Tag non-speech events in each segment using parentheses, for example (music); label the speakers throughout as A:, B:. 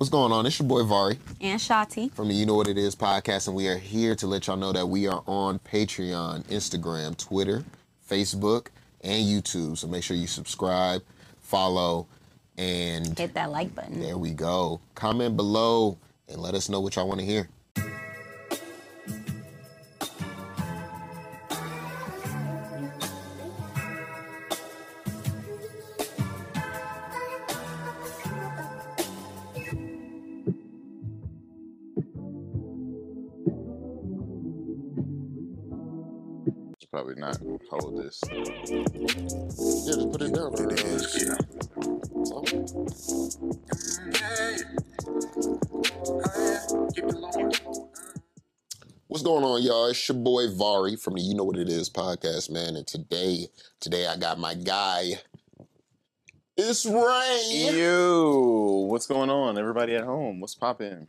A: What's going on? It's your boy Vari
B: and Shati
A: from the You Know What It Is podcast, and we are here to let y'all know that we are on Patreon, Instagram, Twitter, Facebook, and YouTube. So make sure you subscribe, follow, and
B: hit that like button.
A: There we go. Comment below and let us know what y'all want to hear.
C: Hold this.
A: Yeah, just put it down. It is. Yeah. What's going on, y'all? It's your boy Vari from the You Know What It Is podcast, man. And today, today I got my guy. It's Ray.
C: Yo, what's going on? Everybody at home, what's popping?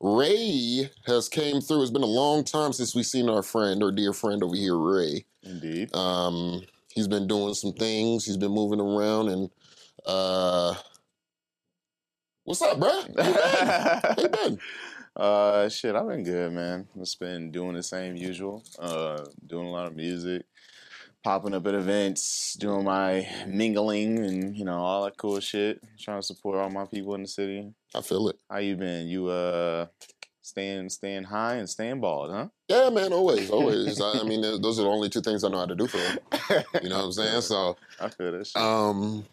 A: Ray has came through. It's been a long time since we've seen our friend, our dear friend over here, Ray.
C: Indeed.
A: Um, he's been doing some things. He's been moving around, and uh, what's up, bro? How you been?
C: Uh, shit, I've been good, man. Just been doing the same usual. Uh, doing a lot of music, popping up at events, doing my mingling, and you know all that cool shit. Trying to support all my people in the city.
A: I feel it.
C: How you been? You uh staying staying high and staying bald, huh?
A: Yeah, man, always, always. I, I mean, (laughs) those are the only two things I know how to do for them. You know what I'm saying? So (laughs)
C: I feel this.
A: Um,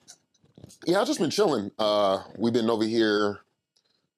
A: yeah, I've just been chilling. Uh, we've been over here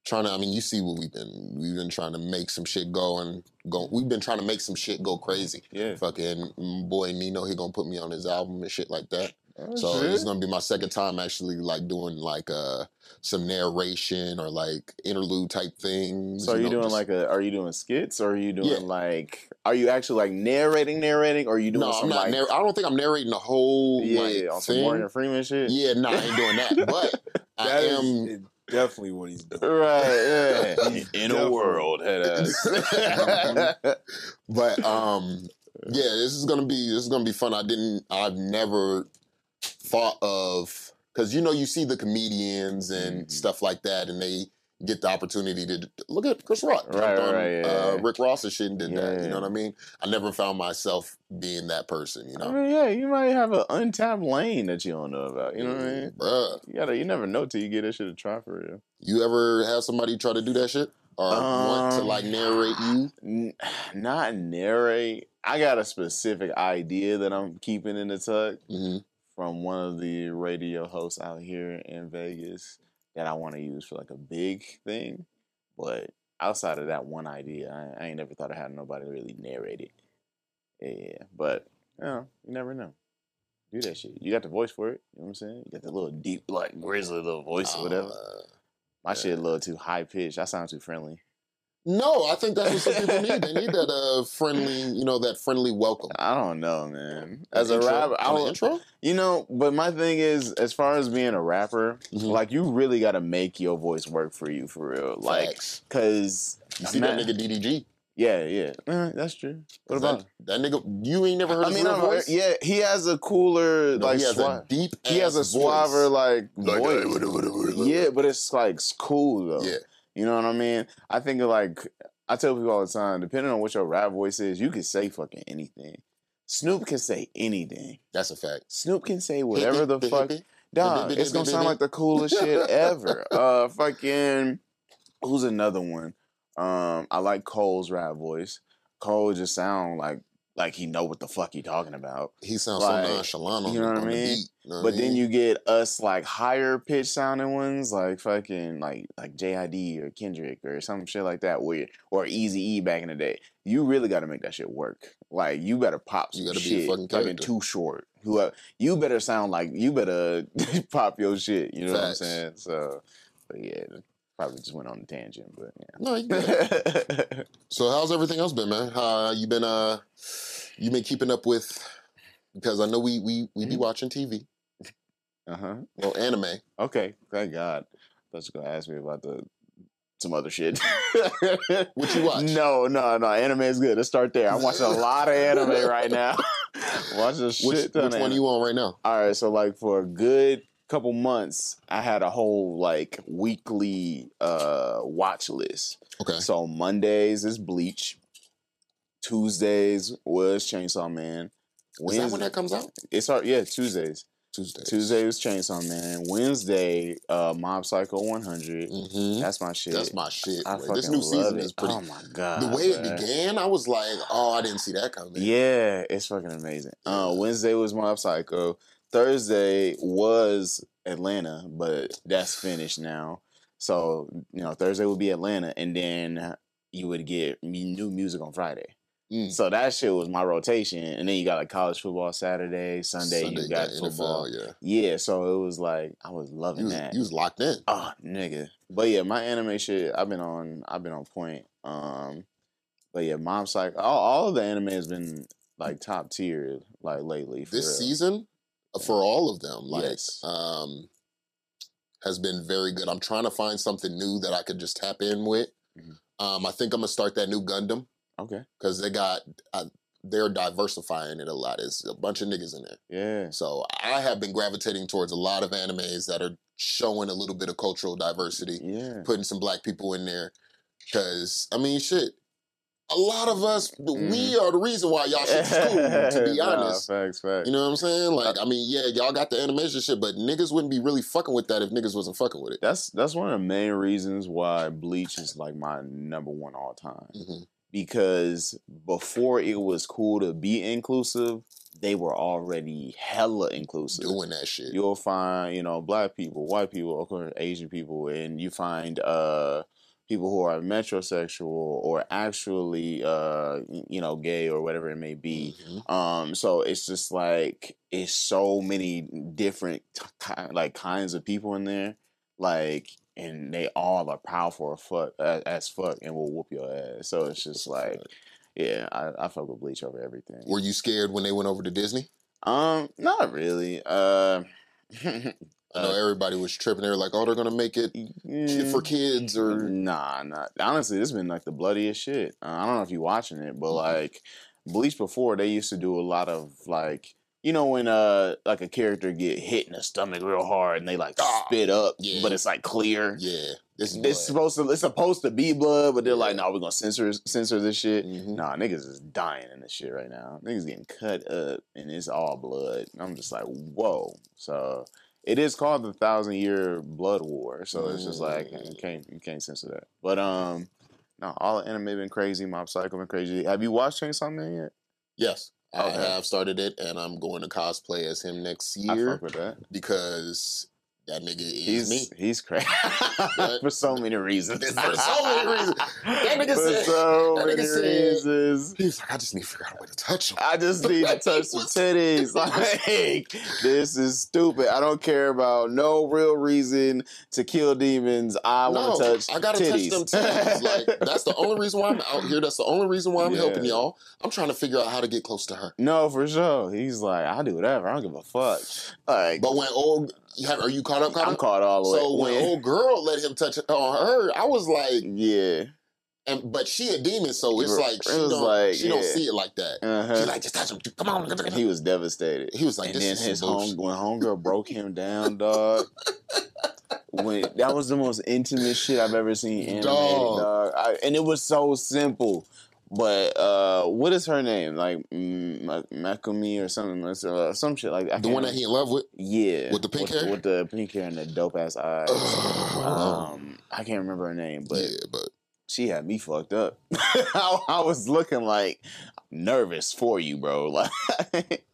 A: trying to. I mean, you see what we've been. We've been trying to make some shit go and go. We've been trying to make some shit go crazy.
C: Yeah.
A: Fucking boy Nino, he gonna put me on his album and shit like that. Oh, so shit. it's gonna be my second time actually like doing like uh some narration or like interlude type things.
C: So are you, know, doing just, like a? Are you doing skits or are you doing yeah. like? Are you actually like narrating, narrating, or are you doing?
A: No,
C: some,
A: I'm not.
C: Like,
A: narr- I don't think I'm narrating the whole
C: yeah,
A: like
C: on
A: thing.
C: some Morgan Freeman shit.
A: Yeah, no, I ain't doing that. But (laughs) I am
D: definitely what he's doing.
C: Right. Yeah. (laughs) (laughs) In a world, head ass. (laughs)
A: but um, yeah, this is gonna be this is gonna be fun. I didn't. I've never thought of because you know you see the comedians and mm-hmm. stuff like that, and they get the opportunity to look at Chris Rock.
C: Right,
A: on,
C: right, yeah,
A: uh,
C: yeah.
A: Rick Ross and shit and did
C: Yeah,
A: that. You know what I mean? I never found myself being that person. You
C: I
A: know,
C: mean, yeah, you might have an untapped lane that you don't know about. You know what I mean?
A: Bruh,
C: You gotta, you never know till you get that shit to try for real.
A: you ever have somebody try to do that shit or want to
C: Um,
A: like narrate you?
C: N- (sighs) not narrate. I got a specific idea that I'm keeping in the tuck
A: hmm
C: from one of the radio hosts out here in Vegas that I want to use for like a big thing. But outside of that one idea, I, I ain't never thought I had nobody really narrate it. Yeah, but you know, you never know. Do that shit. You got the voice for it. You know what I'm saying? You got the little deep, like grizzly little voice or whatever.
A: Uh,
C: My shit a little too high pitched. I sound too friendly.
A: No, I think that's what some people need. They need that uh, friendly, you know, that friendly welcome.
C: I don't know, man. As a
A: Intro?
C: rapper, I
A: On
C: don't,
A: intro.
C: You know, but my thing is, as far as being a rapper,
A: Mhm.
C: like you really got to make your voice work for you for real. Like,
A: Facts.
C: cause
A: You see that nigga DDG?
C: Yeah, yeah, Uh, that's true. What
A: that,
C: about?
A: that nigga? You ain't never heard
C: I
A: his
C: mean,
A: real
C: I'm,
A: voice?
C: yeah, he has a cooler
A: No,
C: like
A: he has
C: swa-
A: a deep.
C: he has a
A: ass
C: suaver
A: voice.
C: like,
A: Like,
C: voice.
A: uh, whatever, whatever, whatever.
C: Yeah, but it's like it's cool though.
A: Yeah.
C: You know what I mean? I think of like I tell people all the time, depending on what your rap voice is, you can say fucking anything. Snoop can say anything.
A: That's a fact.
C: Snoop can say whatever the fuck. Dog, it's gonna sound like the coolest shit ever. (laughs) Uh, fucking, who's another one? Um, I like Cole's rap voice. Cole just sound like like he know what the fuck he talking about.
A: He sounds
C: Like,
A: so nonchalant on,
C: you know what I mean?
A: beat. You know
C: But
A: I
C: then you get us like higher pitch sounding ones, like fucking like like JID or Kendrick or some shit like that, where or Easy E back in the day. You really got to make that shit work. Like you better pop some You
A: gotta be a
C: shit.
A: fucking
C: fucking
A: character.
C: too short. Who you better sound like you better (laughs) pop your shit. You know
A: Facts.
C: what I'm saying? So, but yeah, probably just went on a tangent, but yeah.
A: No, you good.
C: yeah. (laughs)
A: So how's everything else been, man? How you been? Uh, you been keeping up with? Because I know we we we be
C: Mhm.
A: watching TV,
C: uh huh.
A: well, anime.
C: Okay, thank God. I thought you were gonna ask me about the some other shit.
A: What you (laughs) watch?
C: No, no, no. Anime is good. Let's start there. I'm watching a lot of anime right now. (laughs) watching a shit
A: Which,
C: ton
A: which
C: of
A: one
C: anime.
A: you on right now?
C: All right, so like for a good couple months, I had a whole like weekly uh watch list.
A: Okay.
C: So Mondays is Bleach. Tuesdays was Chainsaw Man.
A: Is that when that comes out?
C: It's our yeah Tuesdays.
A: Tuesday.
C: Tuesday was Chainsaw Man. Wednesday, uh, Mob Psycho 100.
A: hmm
C: That's my shit.
A: That's my shit.
C: I
A: bro. This new season
C: it.
A: is pretty.
C: Oh my god!
A: the way it began, I was like, oh, I didn't see that coming.
C: Yeah, it's fucking amazing. Uh, Wednesday was Mob Psycho. Thursday was Atlanta, but that's finished now. So you know, Thursday would be Atlanta, and then you would get new music on Friday.
A: Mm.
C: So that shit was my rotation, and then you got like college football Saturday, Sunday, you got
A: NFL,
C: football.
A: yeah.
C: Yeah, so it was like I was loving
A: You was,
C: that.
A: you was locked in.
C: Oh, nigga. But yeah, my anime shit, I've been on I've been on point. Um but yeah, mom's like all, all of the anime has been like top tier like lately. For
A: This
C: real.
A: season, for all of them, like,
C: Yes.
A: um, has been very good. I'm trying to find something new that I could just tap in with.
C: Mhm.
A: Um, I think I'm gonna start that new Gundam
C: Okay.
A: because they got uh, they're diversifying it a lot. It's a bunch of niggas in there.
C: Yeah.
A: So I have been gravitating towards a lot of animes that are showing a little bit of cultural diversity,
C: Yeah.
A: putting some black people in there. Cause I mean, shit, a lot of us, we are the reason why y'all shit's cool. To be
C: Mm-hmm. (laughs) Nah,
A: honest,
C: facts, facts.
A: you know what I'm saying? Like, I mean, yeah, y'all got the animation shit, but niggas wouldn't be really fucking with that if niggas wasn't fucking with it.
C: that's that's one of the main reasons why Bleach is like my number one all time.
A: hmm
C: because before it was cool to be inclusive, they were already hella inclusive.
A: Doing that shit.
C: You'll find, you know, black people, white people, of course, Asian people, and you find uh people who are metrosexual or actually uh you know, gay or whatever it may be.
A: Mhm.
C: Um, so it's just like it's so many different t- like kinds of people in there, like, and they all are powerful as fuck, as fuck, and will whoop your ass. So it's just like, yeah, I, I fuck with Bleach over everything.
A: Were you scared when they went over to Disney?
C: Um, not really. Uh, (laughs)
A: I know
C: uh,
A: everybody was tripping. They were like, "Oh, they're gonna make it
C: mm,
A: for kids," or
C: Nah, nah. Honestly, this has been like the bloodiest shit. Uh, I don't know if you're watching it, but
A: Mhm.
C: like Bleach before, they used to do a lot of like you know when uh like a character get hit in the stomach real hard and they like
A: Ah,
C: spit up,
A: yeah.
C: but it's like clear.
A: yeah, is
C: It's supposed to it's supposed to be blood, but they're like,
A: Yeah.
C: no, we're gonna censor censor this shit.
A: hmm
C: Nah, niggas is dying in this shit right now. Niggas getting cut up and it's all blood. I'm just like, whoa. So it is called the thousand year blood war. So it's just like you
A: Mm.
C: can't you can't censor that. But um no, all the anime been crazy, Mob Psycho been crazy. Have you watched Chainsaw Man yet?
A: Yes, I have started it, and I'm going to cosplay as him next
C: I
A: year
C: fuck with that.
A: because that nigga is
C: He's
A: me.
C: he's crazy (laughs) for so many reasons. (laughs)
A: For so many reasons. That nigga
C: for
A: said-
C: so
A: that nigga
C: many
A: said-
C: reasons.
A: He was like, I just need to figure out a way to touch him.
C: I just need to (laughs) touch some titties. Like, this is stupid. I don't care about no real reason to kill demons. I want to touch
A: I gotta
C: titties.
A: touch them titties. Like that's the only reason why I'm out here. That's the only reason why I'm helping y'all. I'm trying to figure out how to get close to her.
C: no, for sure. He's like, I'll do whatever. I don't give a fuck. Like,
A: But when old, you have, are you caught up? Caught
C: I'm
A: up?
C: caught all the way.
A: So when old girl let him touch on her, I was like,
C: yeah.
A: and but she a demon, so it's like she
C: was
A: don't
C: like,
A: she don't see it like that.
C: Uh-huh.
A: She's like, just touch him. Come on.
C: he was devastated.
A: He was like,
C: and then
A: is
C: his home when homegirl broke him down, (laughs) dog. when that was the most intimate shit I've ever seen animated,
A: Dog.
C: dog. I, and it was so simple. But uh, what is her name? Like mm, Ma- Makumi or something? Uh, some shit like that.
A: The one that he in love with.
C: yeah,
A: with the pink
C: with,
A: hair?
C: with the pink hair and the dope ass eyes. um, I can't remember her name, but
A: yeah, but
C: she had me fucked up. (laughs) I, I was looking like nervous for you, bro. (laughs) Like,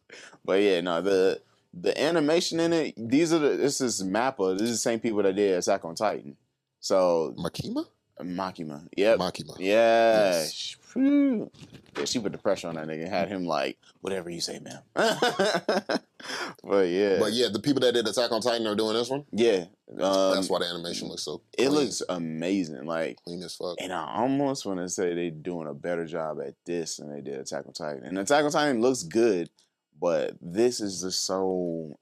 C: but yeah, no the the animation in it. These are the this is Mappa. This is the same people that did Attack on Titan. So
A: Makima,
C: Makima, yep,
A: Makima.
C: yeah.
A: Yes.
C: Phew. Yeah, she put the pressure on that nigga. Had him like, whatever you say, ma'am. (laughs) but yeah,
A: But yeah, the people that did Attack on Titan are doing this one.
C: yeah. Um,
A: That's why the animation looks so.
C: it
A: clean,
C: looks amazing. Like
A: clean as fuck.
C: And I almost want to say they're doing a better job at this than they did Attack on Titan. And Attack on Titan looks good, but this is just so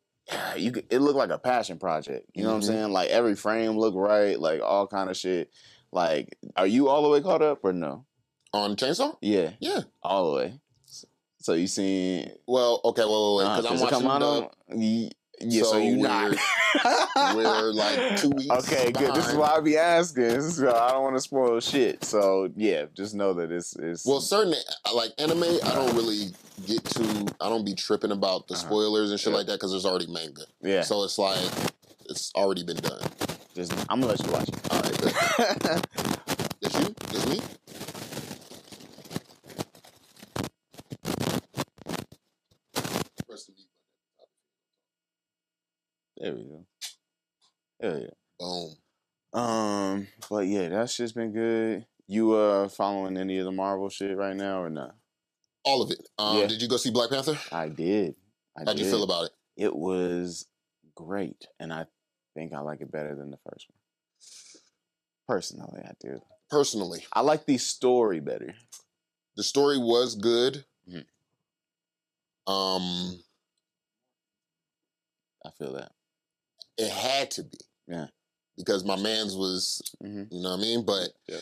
C: you. could- It looked like a passion project. You know what I'm
A: Mhm.
C: saying? Like every frame looked right, like all kind of shit. Like, are you all the way caught up or no?
A: On Chainsaw?
C: Yeah,
A: Yeah.
C: all the way. So you seen?
A: Well, okay, wait, wait, wait.
C: uh,
A: Because I'm watching
C: out
A: the.
C: Yeah, so,
A: So
C: you
A: we're-
C: not.
A: we're like two (laughs) weeks
C: Okay, good. This is why I be asking. So I don't want to spoil shit. So yeah, just know that it's it's
A: Well, certain like anime, I don't really get to. I don't be tripping about the
C: Uh-huh.
A: spoilers and shit
C: Yeah.
A: like that because there's already manga.
C: yeah.
A: So it's like it's already been done.
C: Just I'm gonna let you watch it.
A: All right. (laughs) It's you. It's me.
C: There we go. Yeah.
A: button. Boom.
C: Um, but yeah, that's just been good. You uh following any of the Marvel shit right now or not?
A: All of it. Um,
C: Yeah.
A: Did you go see Black Panther?
C: I did. I
A: How'd you feel about it?
C: It was great, and I think I like it better than the first one. Personally, I do.
A: Personally,
C: I like the story better.
A: the story was good.
C: Mhm.
A: Um,
C: I feel that.
A: It had to be.
C: Yeah.
A: Because my man's was,
C: hmm
A: you know what I mean? But
C: Yeah.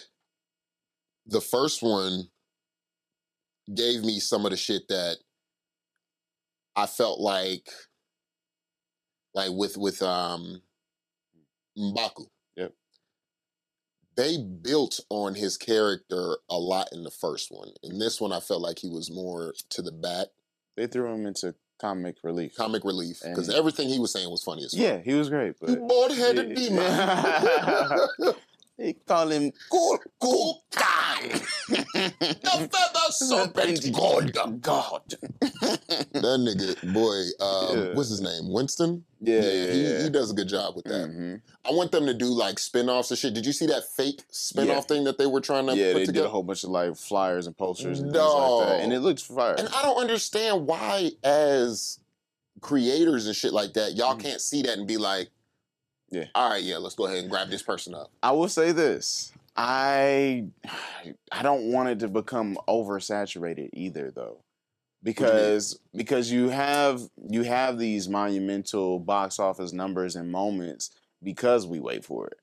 A: the first one gave me some of the shit that I felt like like with with um Mbaku.
C: Yep.
A: They built on his character a lot in the first one. In this one I felt like he was more to the back,
C: They threw him into comic relief.
A: comic relief. Because everything he was saying was funny as fuck.
C: yeah, he was great,
A: You
C: but
A: bald headed
C: Yeah.
A: demon. (laughs) (laughs)
C: they call him
A: cool, cool guy. (laughs) The feather serpent (laughs) god.
C: God. (laughs)
A: That nigga, boy, um,
C: Yeah.
A: what's his name? Winston?
C: Yeah,
A: he,
C: yeah,
A: he does a good job with that.
C: hmm
A: I want them to do like spin-offs and shit. Did you see that fake spin-off
C: Yeah.
A: thing that they were trying to
C: Yeah,
A: put
C: they did
A: together?
C: a whole bunch of like flyers and posters and things like that, and it looks fire.
A: and I don't understand why, as creators and shit like that, y'all
C: Mhm.
A: can't see that and be like,
C: Yeah.
A: all right, yeah, let's go ahead and grab this person up.
C: I will say this. I (sighs) I don't want it to become oversaturated either though. Because because you have you have these monumental box office numbers and moments because we wait for it.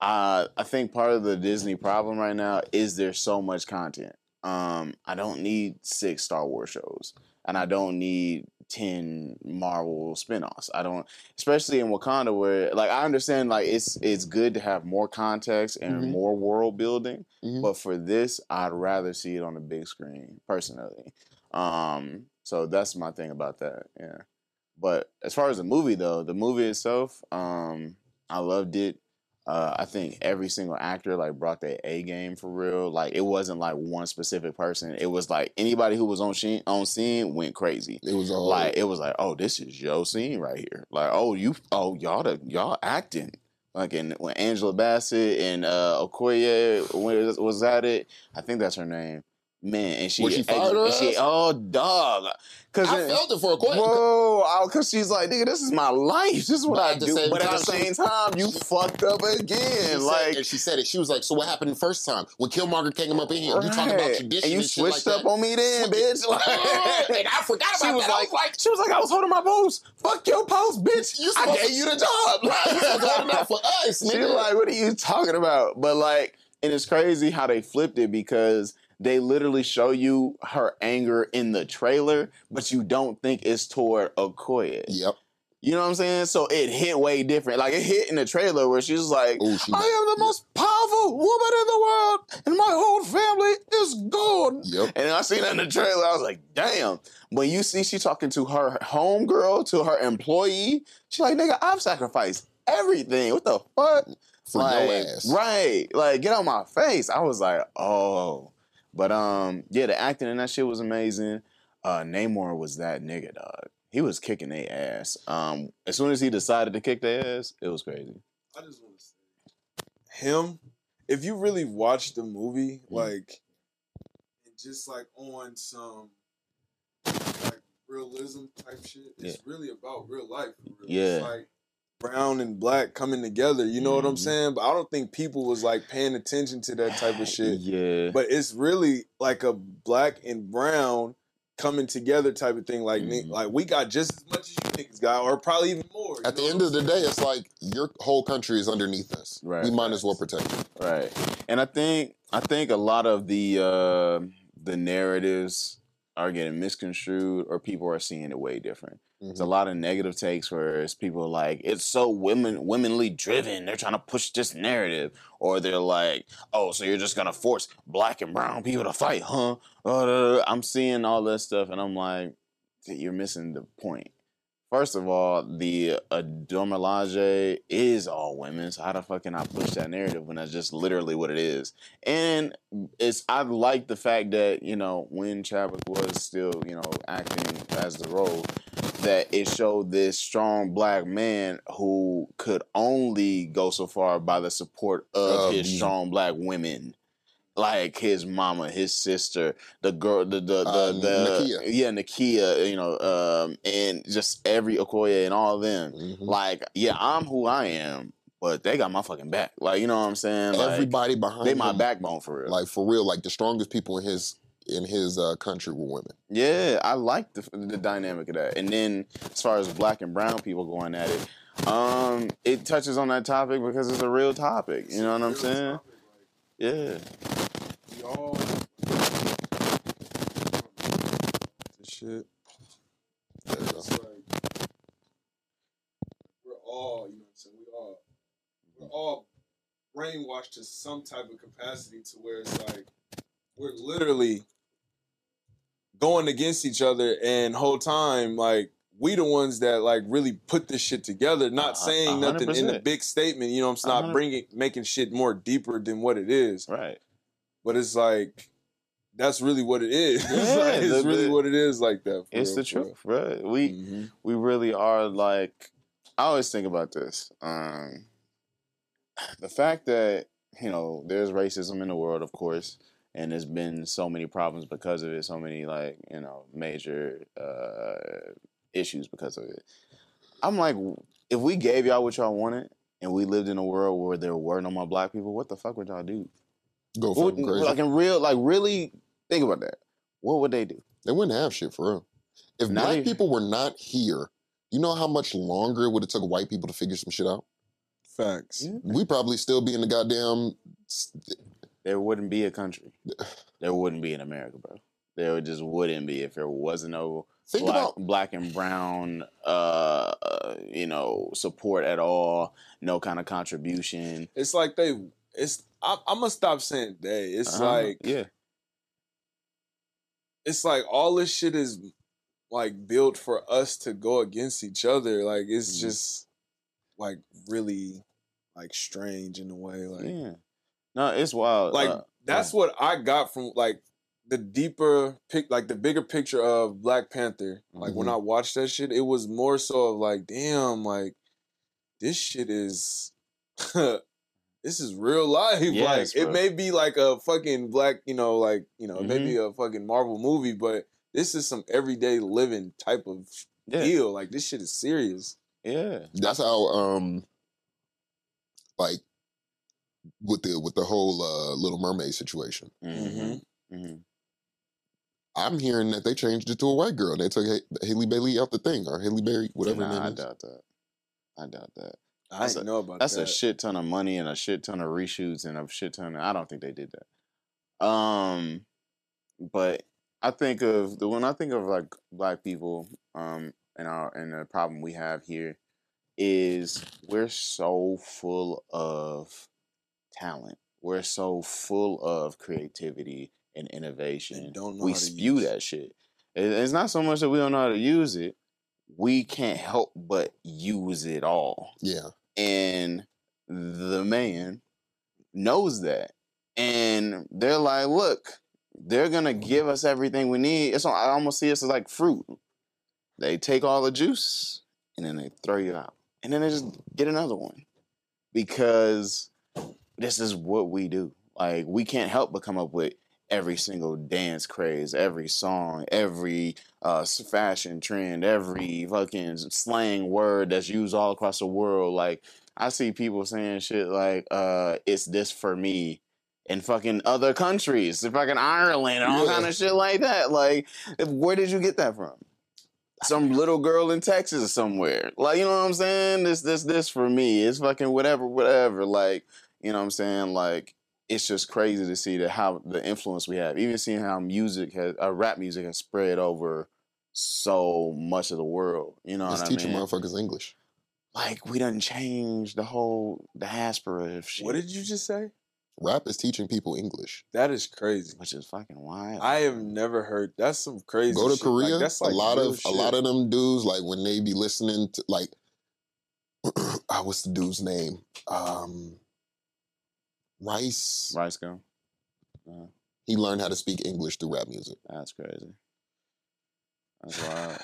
C: Uh, I think part of the Disney problem right now is there's so much content. Um, I don't need six Star Wars shows, and I don't need ten Marvel spinoffs. I don't, especially in Wakanda, where like I understand like it's it's good to have more context and
A: Mhm.
C: more world building,
A: Mhm.
C: but for this, I'd rather see it on the big screen personally. Um, so that's my thing about that. Yeah. But as far as the movie though, the movie itself, um, I loved it. Uh, I think every single actor like brought their A game for real. Like it wasn't like one specific person. It was like anybody who was on scene on scene went crazy.
A: It was all
C: Like it was like, oh, this is your scene right here. Like, oh, you, oh, y'all, the, y'all acting. Like, in when Angela Bassett and uh, Okoye was, was at it, I think that's her name. Man, and she,
A: Was she
C: and-
A: fired
C: and she, oh, dog, because
A: I felt it for a question.
C: Whoa, because she's like, nigga, this is my life. This is what
A: But
C: I do. But at the same time, you fucked up again.
A: said-
C: like,
A: and she said it. She was like, "So what happened the first time when Killmonger came up in here? You talking about tradition
C: and you
A: and shit like
C: switched
A: that?"
C: up on me then, bitch. (laughs) Like,
A: and I forgot about
C: she was
A: that.
C: Like,
A: was like,
C: she was like, I was holding my post. Fuck your post, bitch.
A: You
C: I gave you the job. (laughs)
A: "You supposed to hold it for (laughs) us,
C: She
A: nigga."
C: like, what are you talking about? But like, and it's crazy how they flipped it because they literally show you her anger in the trailer, but you don't think it's toward Okoye.
A: Yep.
C: You know what I'm saying? So it hit way different. Like it hit in the trailer where she's like,
A: Oh, she.
C: I am the most powerful woman in the world, and my whole family is gone.
A: Yep.
C: And I seen that in the trailer. I was like, damn. When you see she talking to her homegirl, to her employee, she's like, nigga, I've sacrificed everything. What the fuck?
A: For
C: like,
A: ass.
C: Right. Like, get on my face. I was like, oh. But um, yeah, the acting in that shit was amazing. Uh Namor was that nigga, dog. He was kicking their ass. Um, as soon as he decided to kick their ass, it was crazy.
B: I just want to say, him. If you really watch the movie,
C: Mm.
B: like, and just like on some like realism type shit, it's really about real life. For real.
C: Yeah.
B: It's like brown and black coming together. You know what I'm
C: Mhm.
B: saying? But I don't think people was like paying attention to that type of shit.
C: Yeah.
B: But it's really like a black and brown coming together type of thing. Like,
C: Mhm.
B: like we got just as much as you niggas got, or probably even more.
A: At the end of the day, it's like your whole country is underneath us.
C: Right.
A: We might as well protect it.
C: Right. And I think I think a lot of the uh the narratives are getting misconstrued or people are seeing it way different. There's a lot of negative takes where it's people like it's so women womanly driven. They're trying to push this narrative, or they're like, oh, so you're just gonna force black and brown people to fight, huh? Uh, I'm seeing all this stuff, and I'm like, you're missing the point. First of all, the Dora Milaje is all women. So how the fuck can I push that narrative when that's just literally what it is? And it's I like the fact that you know when Chadwick was still you know acting as the role, that it showed this strong black man who could only go so far by the support of his strong black women. Like his mama, his sister, the girl, the the the,
A: Uh,
C: the
A: Nakia.
C: yeah, Nakia, you know, um, and just every Okoye and all of them.
A: Mhm.
C: Like, yeah, I'm who I am, but they got my fucking back. Like, you know what I'm saying? Like,
A: Everybody behind
C: they my
A: him,
C: backbone for real.
A: like for real, like the strongest people in his in his uh, country were women.
C: Yeah, I like the the dynamic of that. And then as far as black and brown people going at it, um, it touches on that topic because it's a real topic. You know what I'm saying? Yeah.
B: like, we all this shit.
A: There.
B: It's like we're all, you know what I'm saying? We all we're all brainwashed to some type of capacity to where it's like we're literally going against each other and whole time like we the ones that like really put this shit together not
C: A-
B: saying
C: a
B: nothing in the big statement you know what i'm
C: A
B: not bringing making shit more deeper than what it is
C: Right.
B: but it's like that's really what it is. It's (laughs)
C: Yeah,
B: like, it's
C: the-
B: really what it is like that. for
C: It's
B: real,
C: the truth, bro. We
B: Mhm.
C: we really are like I always think about this. Um (sighs) the fact that, you know, there's racism in the world, of course, and there's been so many problems because of it, so many like, you know, major uh issues because of it. I'm like if we gave y'all what y'all wanted and we lived in a world where there were no more black people, what the fuck would y'all do?
A: Go fucking crazy.
C: like in real like really think about that. What would they do?
A: They wouldn't have shit for real. If
C: Not
A: black
C: even-
A: people were not here, you know how much longer it would have took white people to figure some shit out?
B: Facts.
A: We probably still be in the goddamn.
C: there wouldn't be a country. (sighs) There wouldn't be in America, bro. There just wouldn't be if there wasn't no
A: Think
C: black,
A: about
C: black and brown, uh, uh, you know, support at all. No kind of contribution.
B: It's like they. It's. I, I'm gonna stop saying they. It's
C: Uh-huh.
B: like
C: yeah,
B: it's like all this shit is like built for us to go against each other. Like it's
C: Mhm.
B: just like really like strange in a way. Like
C: yeah. No, it's wild.
B: like
C: Uh,
B: that's what I got from like the deeper pic, like the bigger picture of Black Panther. Like when
A: Mhm.
B: I watched that shit, it was more so of like, damn, like this shit is. (laughs) (laughs) This is real life. (laughs)
C: Yes,
B: like it may be like a fucking black, you know, like you know,
C: Mhm.
B: maybe a fucking Marvel movie, but this is some everyday living type of
C: yeah,
B: deal. Like this shit is serious.
C: yeah,
A: that's how um like with the with the whole uh, Little Mermaid situation.
C: hmm hmm
A: I'm hearing that they changed it to a white girl. They took Ha- Halle Bailey out the thing or Halle Berry, whatever her
C: Nah, I
A: name is.
C: doubt that. I doubt that.
B: I
C: That's
B: didn't
C: a-
B: know about
C: That's
B: that.
C: a shit ton of money and a shit ton of reshoots and a shit ton of, I don't think they did that. Um but I think of the when I think of like black people um and our and the problem we have here is we're so full of talent. We're so full of creativity and innovation.
B: And don't know
C: we
B: how to
C: spew
B: use
C: that shit. It's not so much that we don't know how to use it. We can't help but use it all
A: Yeah.
C: And the man knows that. And they're like look they're gonna give us everything we need. It's i almost see this as like fruit. They take all the juice and then they throw you out. And then they just get another one. Because this is what we do. Like we can't help but come up with every single dance craze every song every uh, fashion trend, every fucking slang word that's used all across the world. Like I see people saying shit like, uh, "It's this for me." In fucking other countries, in fucking Ireland, and all
A: Yeah.
C: kind of shit like that. Like, if- where did you get that from? Some little girl in Texas somewhere. Like, you know what I'm saying? This, this, this for me. It's fucking whatever, whatever. Like, you know what I'm saying? Like, it's just crazy to see that how the influence we have. Even seeing how music has, uh, rap music has spread over so much of the world. You know
A: Just
C: what I
A: teaching
C: mean?
A: motherfuckers English.
C: Like we done changed the whole diaspora of shit.
B: What did you just say?
A: Rap is teaching people English.
B: That is crazy.
C: Which is fucking wild.
B: I have never heard. That's some crazy.
A: Go to
B: shit. Like,
A: Korea.
B: that's like
A: a lot of
B: shit.
A: a lot of them dudes like when they be listening to like I (clears throat) what's the dude's name? Um Rice.
C: Rice gum. Uh,
A: He learned how to speak English through rap music.
C: that's crazy. That's wild.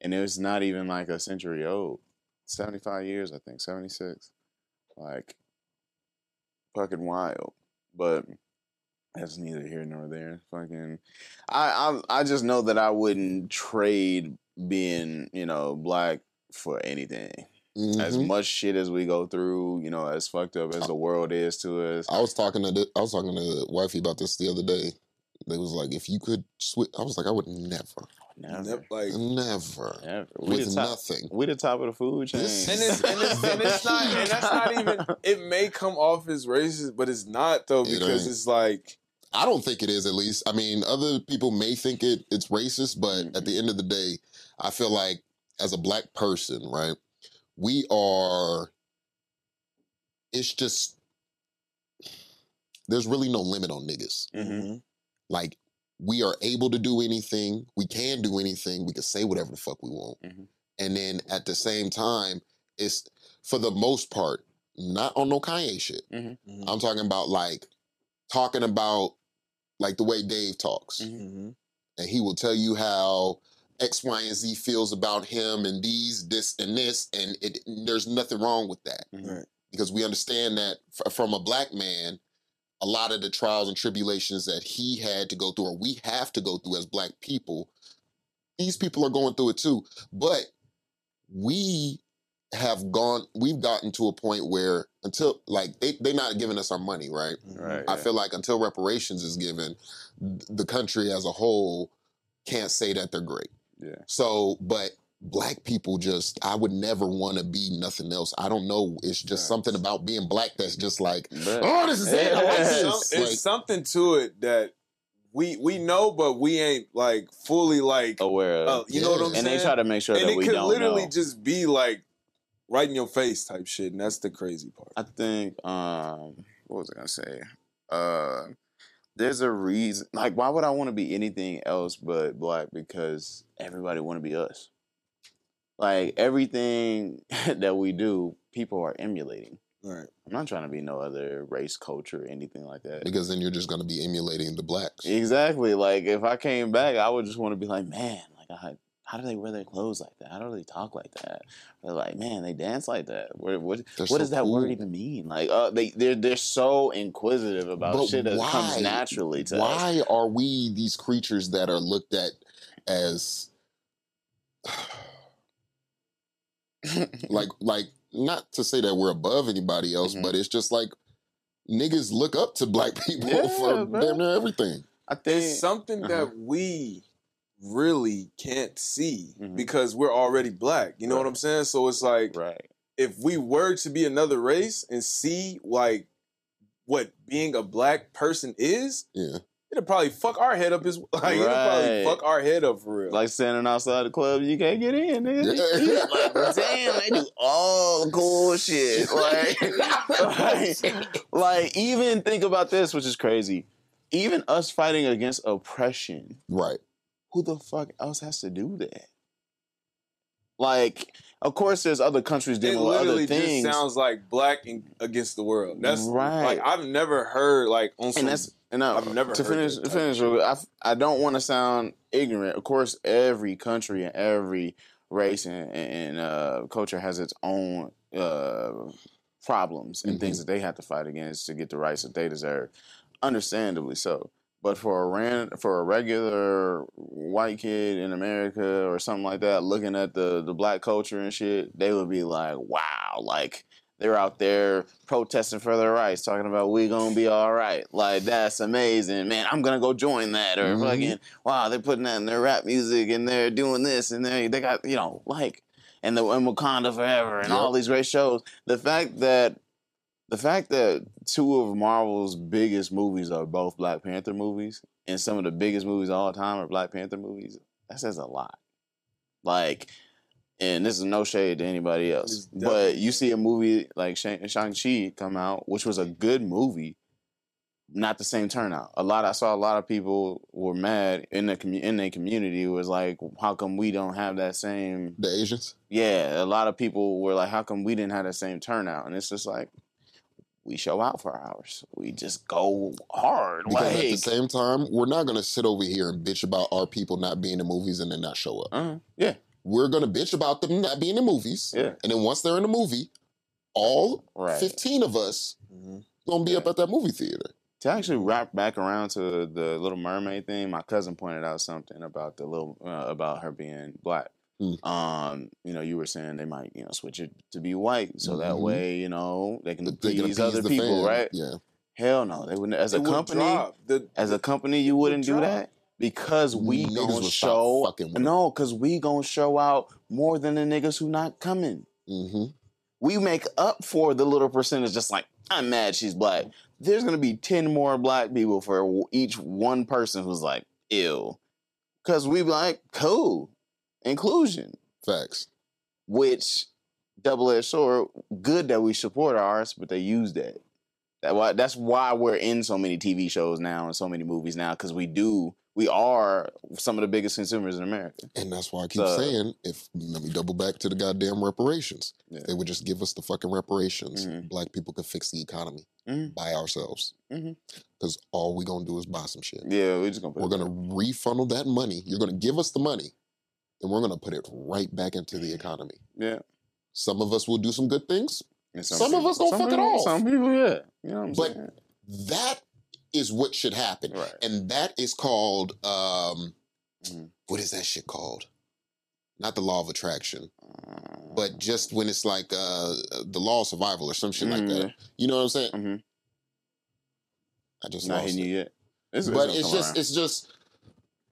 C: And it was not even like a century old. 75 years, I think. 76. Like, fucking wild. But that's neither here nor there. Fucking, I, I, I just know that I wouldn't trade being, you know, black for anything. As
A: Mhm.
C: much shit as we go through, you know, as fucked up as the world is to us.
A: I was talking to the, I was talking to wifey about this the other day. They was like, if you could switch, I was like, I would never,
C: Never.
B: Nep- like,
A: never,
C: Never. We
A: with
C: the top.
A: nothing.
C: We the top of the food chain.
A: This
B: and it's, and it's and it's not and that's not even. (laughs) It may come off as racist, but it's not though because
A: ain't.
B: it's like
A: I don't think it is. At least, I mean, other people may think it it's racist, but at the end of the day, I feel like as a black person, right, we are. It's just there's really no limit on niggas.
C: hmm
A: Like we are able to do anything. We can do anything. We can say whatever the fuck we want.
C: Mhm.
A: And then at the same time, it's for the most part not on no Kanye shit.
B: mm-hmm,
A: I'm talking about like talking about like the way Dave talks,
C: Mhm.
B: mm-hmm.
A: and he will tell you how X, Y, and Z feels about him, and these, this, and this, and it. There's nothing wrong with that
C: Mhm.
B: right.
A: because we understand that f- from a black man, a lot of the trials and tribulations that he had to go through, or we have to go through as black people, these people are going through it too. But we have gone, we've gotten to a point where until like they they're not giving us our money, right?
C: Right.
A: I
C: yeah.
A: feel like until reparations is given, the country as a whole can't say that they're great.
C: Yeah.
A: So, but black people just, I would never want to be nothing else. I don't know. It's just
B: Right.
A: something about being black that's just like,
C: But-
A: oh, this is it. I like
C: Yes.
B: it's
A: Like,
B: something to it that we we know, but we ain't like fully like.
C: aware of.
B: uh, you know what I'm
A: Yeah.
C: and
B: saying?
C: they try to make sure
B: and
C: that
B: it
C: we
B: could
C: don't
B: literally
C: know.
B: just be like right in your face type shit, and that's the crazy part.
C: I think um what was I gonna say? Uh there's a reason like why would I want to be anything else but black because everybody want to be us. Like everything (laughs) that we do, people are emulating.
B: Right.
C: I'm not trying to be no other race, culture, anything like that.
A: because then you're just going to be emulating the blacks.
C: Exactly. Like if I came back, I would just want to be like, man, like I, how do they wear their clothes like that? How do they talk like that? They're like, man, they dance like that. What what, what
A: so
C: does that
A: cool.
C: word even mean? Like, uh, they they're they're so inquisitive about
A: But
C: shit that
A: why?
C: comes naturally to us.
A: Why are we these creatures that are looked at as (sighs) like like not to say that we're above anybody else,
C: Mhm.
A: but it's just like niggas look up to black (laughs) people
C: Yeah,
A: for
C: bro.
A: damn near everything.
C: I think
B: It's something
C: uh-huh.
B: that we really can't see
C: Mhm.
B: because we're already black. You know what I'm saying? So it's like
C: right.
B: if we were to be another race and see like what being a black person is,
A: Yeah.
B: it'll probably fuck our head up as (laughs) like it'll probably fuck our head up for real.
C: Like standing outside the club, you can't get in. (laughs)
A: Yeah.
C: like, damn, they do all the cool shit. (laughs) Like, like, like, even think about this, which is crazy. Even us fighting against oppression,
A: Right.
C: Who the fuck else has to do that? Like, of course, there's other countries
B: it
C: dealing with other
B: literally just
C: things,
B: sounds like black in, against the world. That's
C: Right.
B: Like I've never heard like on some
C: and that's and I,
B: I've never
C: to
B: heard
C: finish
B: that
C: finish.
B: of
C: real quick, I I don't want to sound ignorant. Of course, every country and every race and, and uh, culture has its own uh, problems and things that they have to fight against to get the rights that they deserve. Understandably so. But for a ran for a regular white kid in America or something like that, looking at the the black culture and shit, they would be like, "Wow!" Like they're out there protesting for their rights, talking about we gonna be all right. Like that's amazing, man. I'm gonna go join that. Or
A: Mhm.
C: fucking wow, they're putting that in their rap music and they're doing this and they they got you know like and the and Wakanda Forever and
A: Yep.
C: all these great shows. The fact that the fact that two of Marvel's biggest movies are both Black Panther movies, and some of the biggest movies of all time are Black Panther movies, that says a lot. Like, and this is no shade to anybody else, but you see a movie like Shang- Shang-Chi come out, which was a good movie, not the same turnout. A lot I saw a lot of people were mad in the commu- in their community was like, how come we don't have that same
A: The Asians.
C: yeah, a lot of people were like, "How come we didn't have the same turnout?" And it's just like we show out for ours. We just go hard.
A: Because at the same time, we're not gonna sit over here and bitch about our people not being in movies and then not show up.
C: uh, yeah,
A: We're gonna bitch about them not being in movies,
C: yeah,
A: and then once they're in the movie, all
C: right.
A: fifteen of us
B: Mhm.
A: gonna be up at that movie theater.
C: To actually wrap back around to the Little Mermaid thing, my cousin pointed out something about the little uh, about her being black.
A: Mm.
C: Um, you know, you were saying they might, you know, switch it to be white, so that
A: Mhm.
C: way, you know, they can
A: They can
C: please
A: appease
C: other
A: the
C: people,
A: fan.
C: right?
A: Yeah.
C: Hell no, they wouldn't. As a
B: It would
C: company.
B: The,
C: as a company, you wouldn't do that because we
A: Niggas
C: gonna show
A: fucking
C: no, because we gonna show out more than the niggas who not coming.
A: hmm
C: We make up for the little percentage. Just like I'm mad she's black. There's gonna be ten more black people for each one person who's like ill, because we be like cool inclusion,
A: Facts.
C: which double edged sword. Good that we support our ours, but they use that. That why that's why we're in so many TV shows now and so many movies now because we do we are some of the biggest consumers in America.
A: And that's why I keep
C: So-
A: saying, if let me double back to the goddamn reparations.
C: Yeah.
A: They would just give us the fucking reparations.
C: Mhm.
A: Black people could fix the economy
C: Mhm.
A: by ourselves.
C: Mhm.
A: Because all we gonna do is buy some shit.
C: Yeah, we're just gonna put
A: We're gonna refunnel that money. You're gonna give us the money, and we're gonna put it right back into the economy.
C: Yeah.
A: Some of us will do some good things.
C: And
A: Some of us
C: some
A: fuck it
C: people-
A: off.
C: Some people, yeah. You know what I'm
A: But-
C: saying?
A: That is what should happen.
C: Right.
A: And that is called um
C: Mhm.
A: what is that shit called? Not the law of attraction,
C: Uh,
A: but just when it's like uh the law of survival or some shit like that.
C: Mhm.
A: You know what I'm saying?
C: Mm-hmm.
A: I just
C: not
A: lost
C: hitting
A: it.
C: you yet. It's,
A: but
C: gonna
A: it's just
C: around.
A: it's just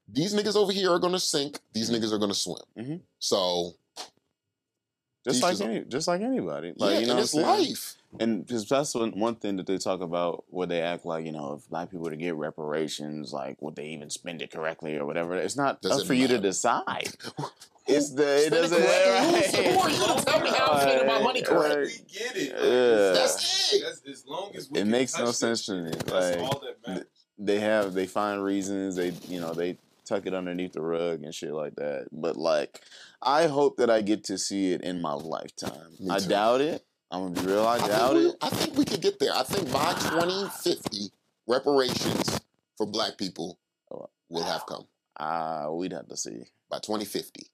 A: these niggas over here are gonna sink. These niggas are gonna swim.
C: Mhm.
A: So
C: just like any, just like anybody. Like
A: yeah,
C: you know,
A: and it's
C: saying?
A: life.
C: And because that's one, one thing that they talk about where they act like, you know, if black people to get reparations, like would they even spend it correctly or whatever? It's not
A: Does
C: up
A: it
C: for you to decide. (laughs) It's the it
A: Spend
C: doesn't
A: correctly. Who's (laughs) the more? You gonna tell me how I'm spending my money correctly.
B: We get it.
C: Yeah.
A: That's it.
B: That's, as long as we
C: It makes no sense
B: shit,
C: to me.
B: That's
C: Like
B: all that matters.
C: they have they find reasons they you know they tuck it underneath the rug and shit like that. But like I hope that I get to see it in my lifetime.
A: Me
C: I doubt it. I'm gonna be real. I,
A: I
C: doubt it.
A: I think we could get there. I think by 2050, reparations for black people
C: Oh.
A: will have come.
C: Uh, we'd have to see.
A: By 2050.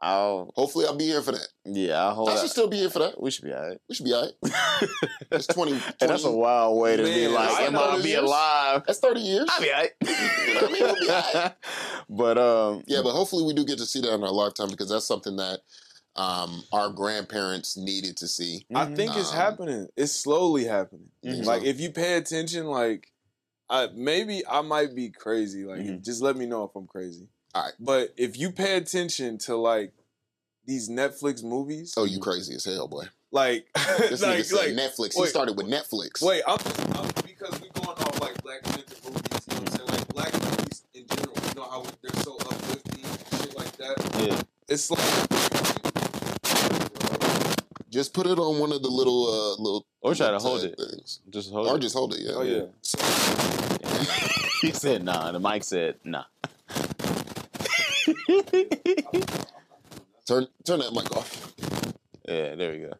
C: I'll
A: Hopefully I'll be here for that.
C: yeah. I'll hold
A: I
C: out.
A: should still be here for that.
C: We should be alright.
A: We should be all right. It's 20, (laughs)
C: and that's a wild way to be like,
A: I
C: am
A: know
C: I
A: those
C: be
A: years.
C: alive?
A: That's 30 years.
C: I'll be alright.
A: know what I mean? We'll be alright. (laughs)
C: But um,
A: Yeah, but hopefully we do get to see that in our lifetime because that's something that um, our grandparents needed to see.
B: I think it's
A: Um,
B: happening. It's slowly happening.
C: Mhm.
B: Like if you pay attention, like I maybe I might be crazy. Like
C: Mhm.
B: just let me know if I'm crazy.
A: Alright.
B: But if you pay attention to like these Netflix movies,
A: Oh, you crazy as hell, boy.
B: like (laughs)
A: This nigga
B: like
A: said
B: like
A: Netflix. He started with Netflix.
B: wait, I'm, I'm because we're going off like Black Panther movies. You know what I'm saying? Like black movies in general. You know how they're so uplifting, and shit like that.
C: yeah.
B: It's like
A: Just put it on one of the little uh little
C: Or try to hold it.
A: things.
C: Just hold
A: Or
C: it.
A: just hold it, yeah.
B: oh yeah. So, (laughs)
C: he said nah. The mic said nah.
A: Turn turn that mic off.
C: yeah, there we go.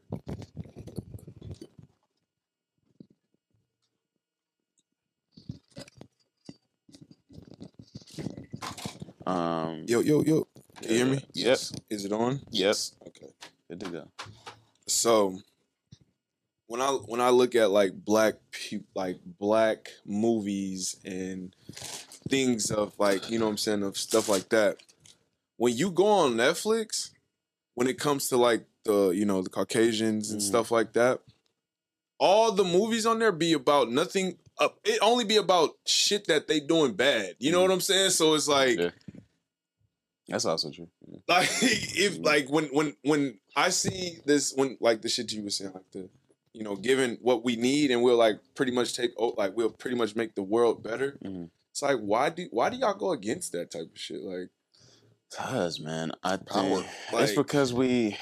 C: Um,
B: yo yo yo, can you hear me?
A: Yes.
B: Is it on?
A: Yes.
B: Okay.
C: good to go.
B: so when I when I look at like black pe- like black movies and things of like you know what I'm saying of stuff like that, when you go on Netflix, when it comes to like the you know the Caucasians and
C: Mhm.
B: stuff like that, all the movies on there be about nothing. Up, it only be about shit that they doing bad. You know what I'm saying? So it's like.
C: Yeah. That's also true. (laughs)
B: like if like when when when I see this when like the shit you were saying like the you know, given what we need, and we'll like pretty much take like we'll pretty much make the world better.
C: Mhm.
B: It's like why do why do y'all go against that type of shit? Like
C: Cause man, I think it's
B: Like-
C: because we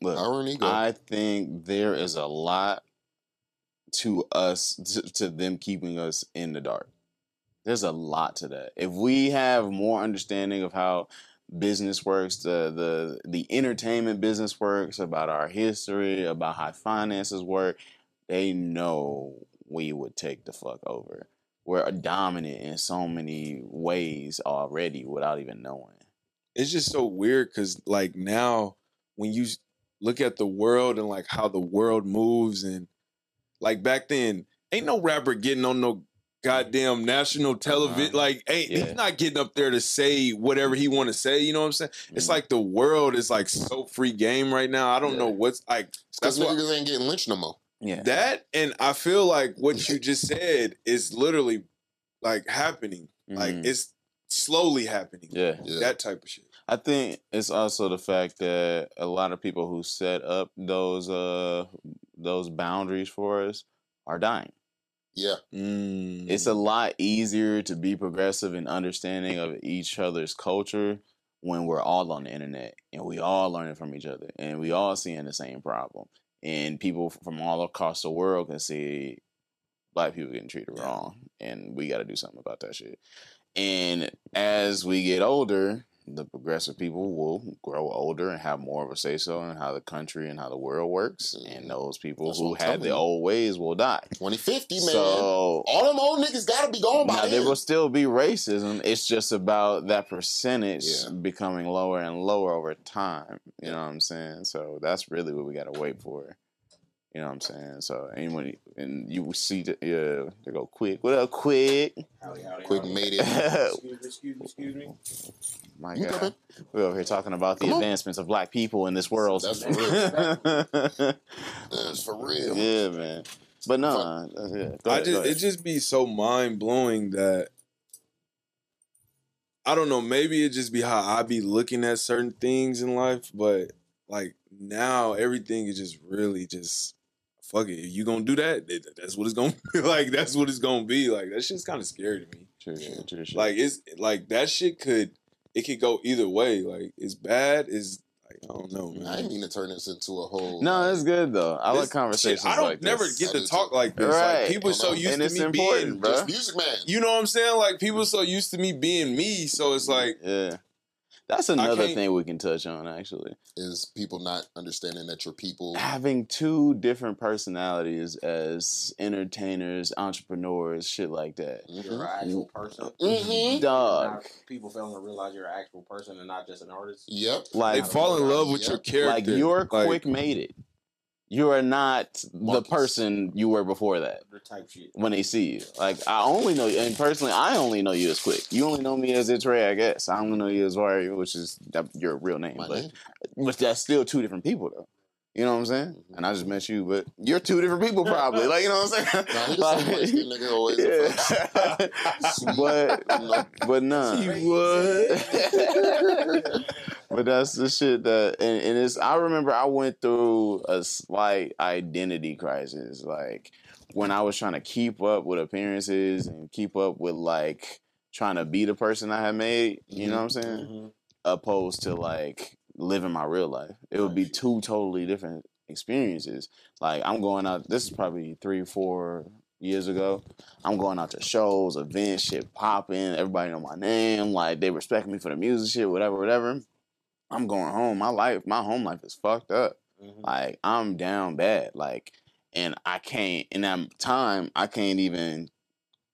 C: look.
A: Power and ego.
C: I think there is a lot to us to, to them keeping us in the dark. There's a lot to that. If we have more understanding of how business works, the the the entertainment business works, about our history, about how finances work, they know we would take the fuck over. We're dominant in so many ways already without even knowing.
B: It's just so weird because like now when you look at the world and like how the world moves and like back then ain't no rapper getting on no goddamn national television
C: Uh-huh.
B: like ain't
C: Yeah.
B: he's not getting up there to say whatever he want to say you know what i'm saying it's
C: Mhm.
B: like the world is like so free game right now i don't
C: Yeah.
B: know what's like
A: Because
B: that's what
A: niggas ain't getting lynched no more.
C: yeah.
B: that and i feel like what (laughs) you just said is literally like happening like
C: Mhm.
B: it's slowly happening
C: yeah.
A: Yeah.
B: that type of shit
C: I think it's also the fact that a lot of people who set up those uh those boundaries for us are dying.
A: Yeah.
B: Mm.
C: It's a lot easier to be progressive and understanding of each other's culture when we're all on the internet and we all learning from each other and we all seeing the same problem. And people from all across the world can see black people getting treated wrong and we got to do something about that shit. And as we get older, the progressive people will grow older and have more of a say so in how the country and how the world works. And mm-hmm. those people
A: That's
C: who had the
A: you.
C: old ways will die.
A: 2050, man.
C: So
A: All them old niggas gotta be gone by
C: now
A: then.
C: there will still be racism. It's just about that percentage
A: Yeah.
C: becoming lower and lower over time. You know what I'm saying? So that's really what we got to wait for. You know what I'm saying? So anyone and you will see the, yeah they go quick. What up, quick?
D: Howdy, howdy,
A: Quick
D: howdy.
A: made it.
D: Excuse me, excuse me, excuse me.
C: My
A: You
C: God, we're over here talking about the
A: Come on.
C: advancements of black people in this world.
A: That's for real.
C: yeah, (laughs)
A: That's for real.
C: Yeah, man. But no, uh, yeah.
B: I
C: ahead,
B: just it just be so mind blowing that I don't know, maybe it just be how I be looking at certain things in life, but like now everything is just really just fuck it. If you gonna do that, it- that's what it's gonna (laughs) be like. That's what it's gonna be. Like that shit's kind of scary to me.
C: True, true, true, true.
B: Like it's like that shit could it could go either way. Like it's bad, is like I don't know, man.
A: I didn't mean to turn this into a whole.
C: no, it's good though. I like
B: This-
C: conversations
B: shit, I don't
C: like this.
B: never get to talk
A: too.
B: like this.
C: Right.
B: Like people so
A: And
B: used
C: it's
B: to me being
C: bruh.
A: Just music man.
B: You know what I'm saying? Like people so used to me being me, so it's like
C: Yeah. That's another thing we can touch on actually.
A: Is people not understanding that you're people.
C: Having two different personalities as entertainers, entrepreneurs, shit like that.
D: You're
A: Mhm.
D: an actual person.
A: Mhm.
C: Dog.
D: People failing to realize you're an actual person and not just an artist.
A: Yep.
B: they fall in love with
A: Yeah.
B: your character.
C: like you're
B: Like,
C: quick made it. You are not the person you were before that.
D: The type shit.
C: when they see you. Like I only know you, and personally, I only know you as Quick. You only know me as It's Ray, I guess. I only know you as Warrior, which is that, your real name,
A: My
C: but
A: name.
C: but that's still two different people, though. You know what I'm saying?
A: Mhm.
C: And I just met you, but you're two different people, probably. Like you know what I'm saying? (laughs)
A: Nah, he (laughs) the same light skinned nigga always.
C: yeah. (laughs) but
A: No.
C: but nah.
B: He would.
C: But that's the shit that and, and it's I remember I went through a slight identity crisis. Like when I was trying to keep up with appearances and keep up with like trying to be the person I had made, you know what I'm saying?
D: Mhm.
C: Opposed to like living my real life. It would be two totally different experiences. Like I'm going out this is probably three, four years ago. I'm going out to shows, events, shit popping, everybody know my name, like they respect me for the music shit, whatever, whatever. I'm going home. My life, my home life is fucked up.
D: Mhm.
C: Like I'm down bad. Like, and I can't in that time I can't even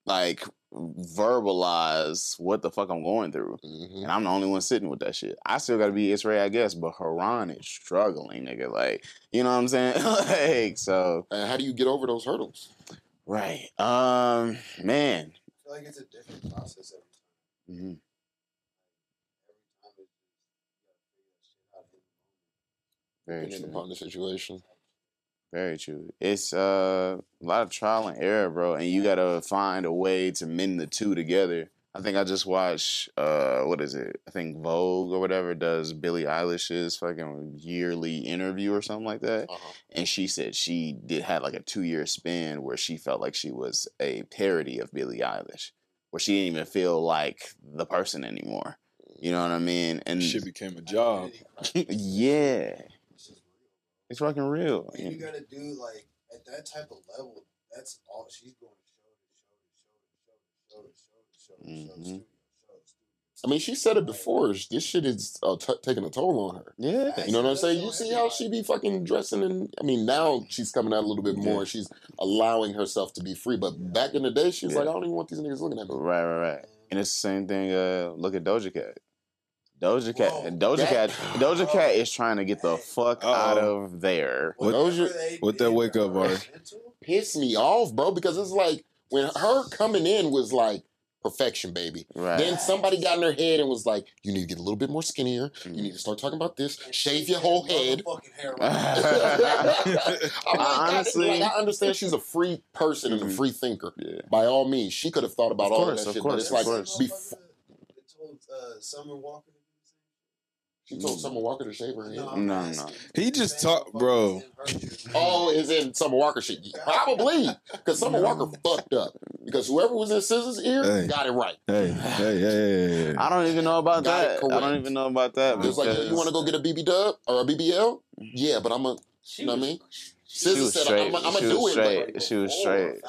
C: like verbalize what the fuck I'm going through.
A: Mhm.
C: And I'm the only one sitting with that shit. I still gotta be Israel, I guess, but Haran is struggling, nigga. Like, you know what I'm saying? (laughs) like, so
A: And how do you get over those hurdles?
C: right. Um, man.
E: I feel like it's a different process every time.
C: Mhm.
E: Every time it's just, you gotta figure that shit out in the moment.
C: Very
A: Depending
C: true.
A: upon the situation.
C: Very true. It's uh, a lot of trial and error, bro, and you gotta find a way to mend the two together I think I just watched uh what is it? I think Vogue or whatever does Billie Eilish's fucking yearly interview or something like that.
A: Uh-huh.
C: And she said she did had like a two year span where she felt like she was a parody of Billie Eilish, where she didn't even feel like the person anymore. You know what I mean? And
B: she became a job. (laughs)
C: yeah,
E: It's just real.
C: it's fucking real.
E: I you gotta do like at that type of level. That's all she's going to show to show to show to show to show to show to show to studio, show to
A: I mean, she said it before. This shit is uh, t- taking a toll on her.
C: Yeah,
A: You know what I'm saying? You see how she be fucking dressing, and I mean, now she's coming out a little bit more. She's allowing herself to be free. But back in the day, she was
C: Yeah.
A: like, I don't even want these niggas looking at me.
C: right, right, right. And it's the same thing. Uh, look at Doja Cat. Doja Cat.
E: Whoa.
C: Doja
A: That-
C: Cat. Doja Cat is trying to get the fuck out
B: Uh-oh.
C: of there.
B: What-
E: Whatever
A: Doja-
E: they
B: what that wake up
E: her
A: Piss me off, bro, because it's like when her coming in was like perfection, baby.
C: Right.
A: Then somebody got in her head and was like, "You need to get a little bit more skinnier.
C: Mm.
A: You need to start talking about this. Shave your whole head." (laughs)
E: hair (laughs)
A: I'm
E: right.
A: like, I-
C: Honestly-
A: like, I understand she's a free person and a
C: Mhm.
A: free thinker.
C: yeah.
A: By all means, she could have thought about
C: Of
A: all of that
C: of
A: shit.
C: course,
A: but it's
C: of
A: like
C: course.
A: before,
E: That told uh, Summer Walker to do the same.
A: She told Summer Walker to shave her head.
E: No,
C: No, no.
B: He just talked, bro.
E: motherfuckers didn't hurt you.
A: Oh, is in Summer Walker shit? Probably because Summer Walker fucked up because whoever was in Scissors' ear
B: Hey.
A: got it right.
B: Hey, hey, hey, hey, hey.
C: I don't even know about
A: Got
C: that. I don't even know about that.
A: It was like,
C: because
A: you want to go get a BB Dub or a BBL? Mm-hmm. Yeah, but I'm a.
D: She
A: You know what I mean?
C: she
A: Scissors
C: was
A: said,
C: straight.
A: I'm, I'm
C: she
A: gonna do
C: was
A: it. but-
C: straight. She was straight.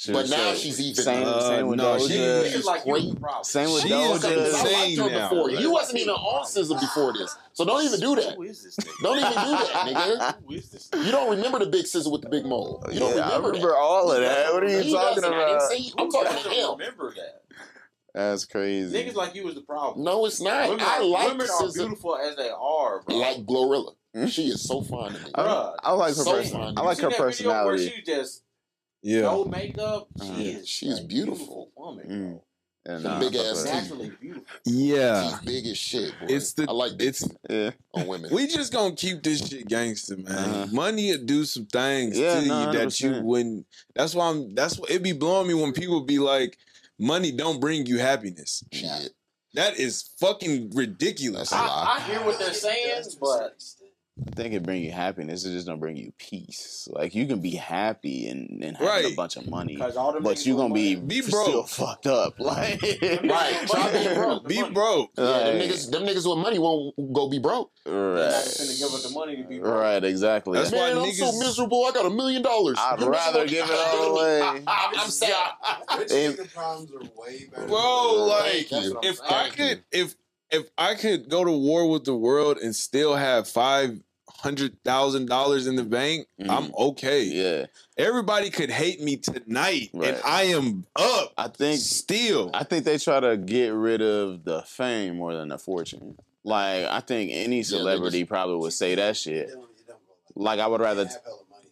E: Facts.
C: She
A: But now
C: straight.
A: she's even.
C: Same,
B: Uh,
C: same with
B: no,
C: Doja.
B: she-
D: Niggas like you
A: Great.
D: was the problem.
C: Same with
B: She
A: Okay,
B: is
A: but I liked her
B: now.
A: before.
B: Like-
A: You wasn't even on Scissor before this, so don't even do that.
D: Who is this nigga?
A: Don't even do that, nigga. (laughs)
D: Who is this?
A: You don't remember the big scissor with the big mole. You don't
C: Yeah, I
A: remember,
C: remember all of that. What are you
A: He
C: talking
A: doesn't. I didn't
C: about?
A: say. I'm talking to him.
D: remember that.
C: That's crazy.
D: Niggas like you was the problem.
A: No, it's not.
D: women,
A: I like
D: women are beautiful as they are, bro.
A: Like Glorilla. She is so fine to.
C: I, I like her.
A: So
C: person- I like her
D: seen that video where
C: personality.
D: she just
B: Yeah.
D: no makeup. She
C: Uh,
D: is
A: she's
D: a
A: beautiful.
D: woman,
C: Mm.
D: bro.
C: And,
A: Them
C: uh,
A: big ass teeth.
D: Naturally beautiful.
B: Yeah.
A: She's big as shit, boy.
B: It's the-
A: I like big
B: it's-
C: Yeah.
A: on women.
B: We just gonna keep this shit gangster, man.
C: Uh-huh.
B: Money will do some things
C: Yeah,
B: to
C: no,
B: you that you
C: 100%.
B: wouldn't. That's why I'm. That's what it be blowing me when people be like, "Money don't bring you happiness."
A: Shit.
B: That is fucking ridiculous.
A: That's a lie.
D: I, I hear what they're saying, but
C: I think it bring you happiness. It just don't bring you peace. Like you can be happy and, and having a bunch of money,
D: because all the
C: but you gonna be,
B: Be
C: still
B: broke.
C: fucked up. (laughs) Like
A: Right. Try being broke.
B: Be broke. (laughs)
A: Yeah, them niggas, them niggas with money won't go be broke.
D: They're
C: right,
D: gonna give us the money to be broke.
C: right, exactly.
B: That's why
A: I'm so miserable. I got a million dollars.
C: I'd
A: You're
C: rather
A: miserable?
C: give it (laughs) all away.
A: I'm, I'm sad.
E: Rich
C: If-
E: nigga problems are way better.
B: Bro, like
A: Thank you.
D: what I'm
B: if
D: saying.
B: I could, if if I could go to war with the world and still have five hundred thousand dollars in the bank, I'm okay.
C: Yeah,
B: Everybody could hate me tonight, and I am up.
C: I think
B: Still,
C: I think they try to get rid of the fame more than the fortune. Like I think any celebrity probably would say that shit.
E: don't- don't go
C: Like I would rather,
E: You have hella money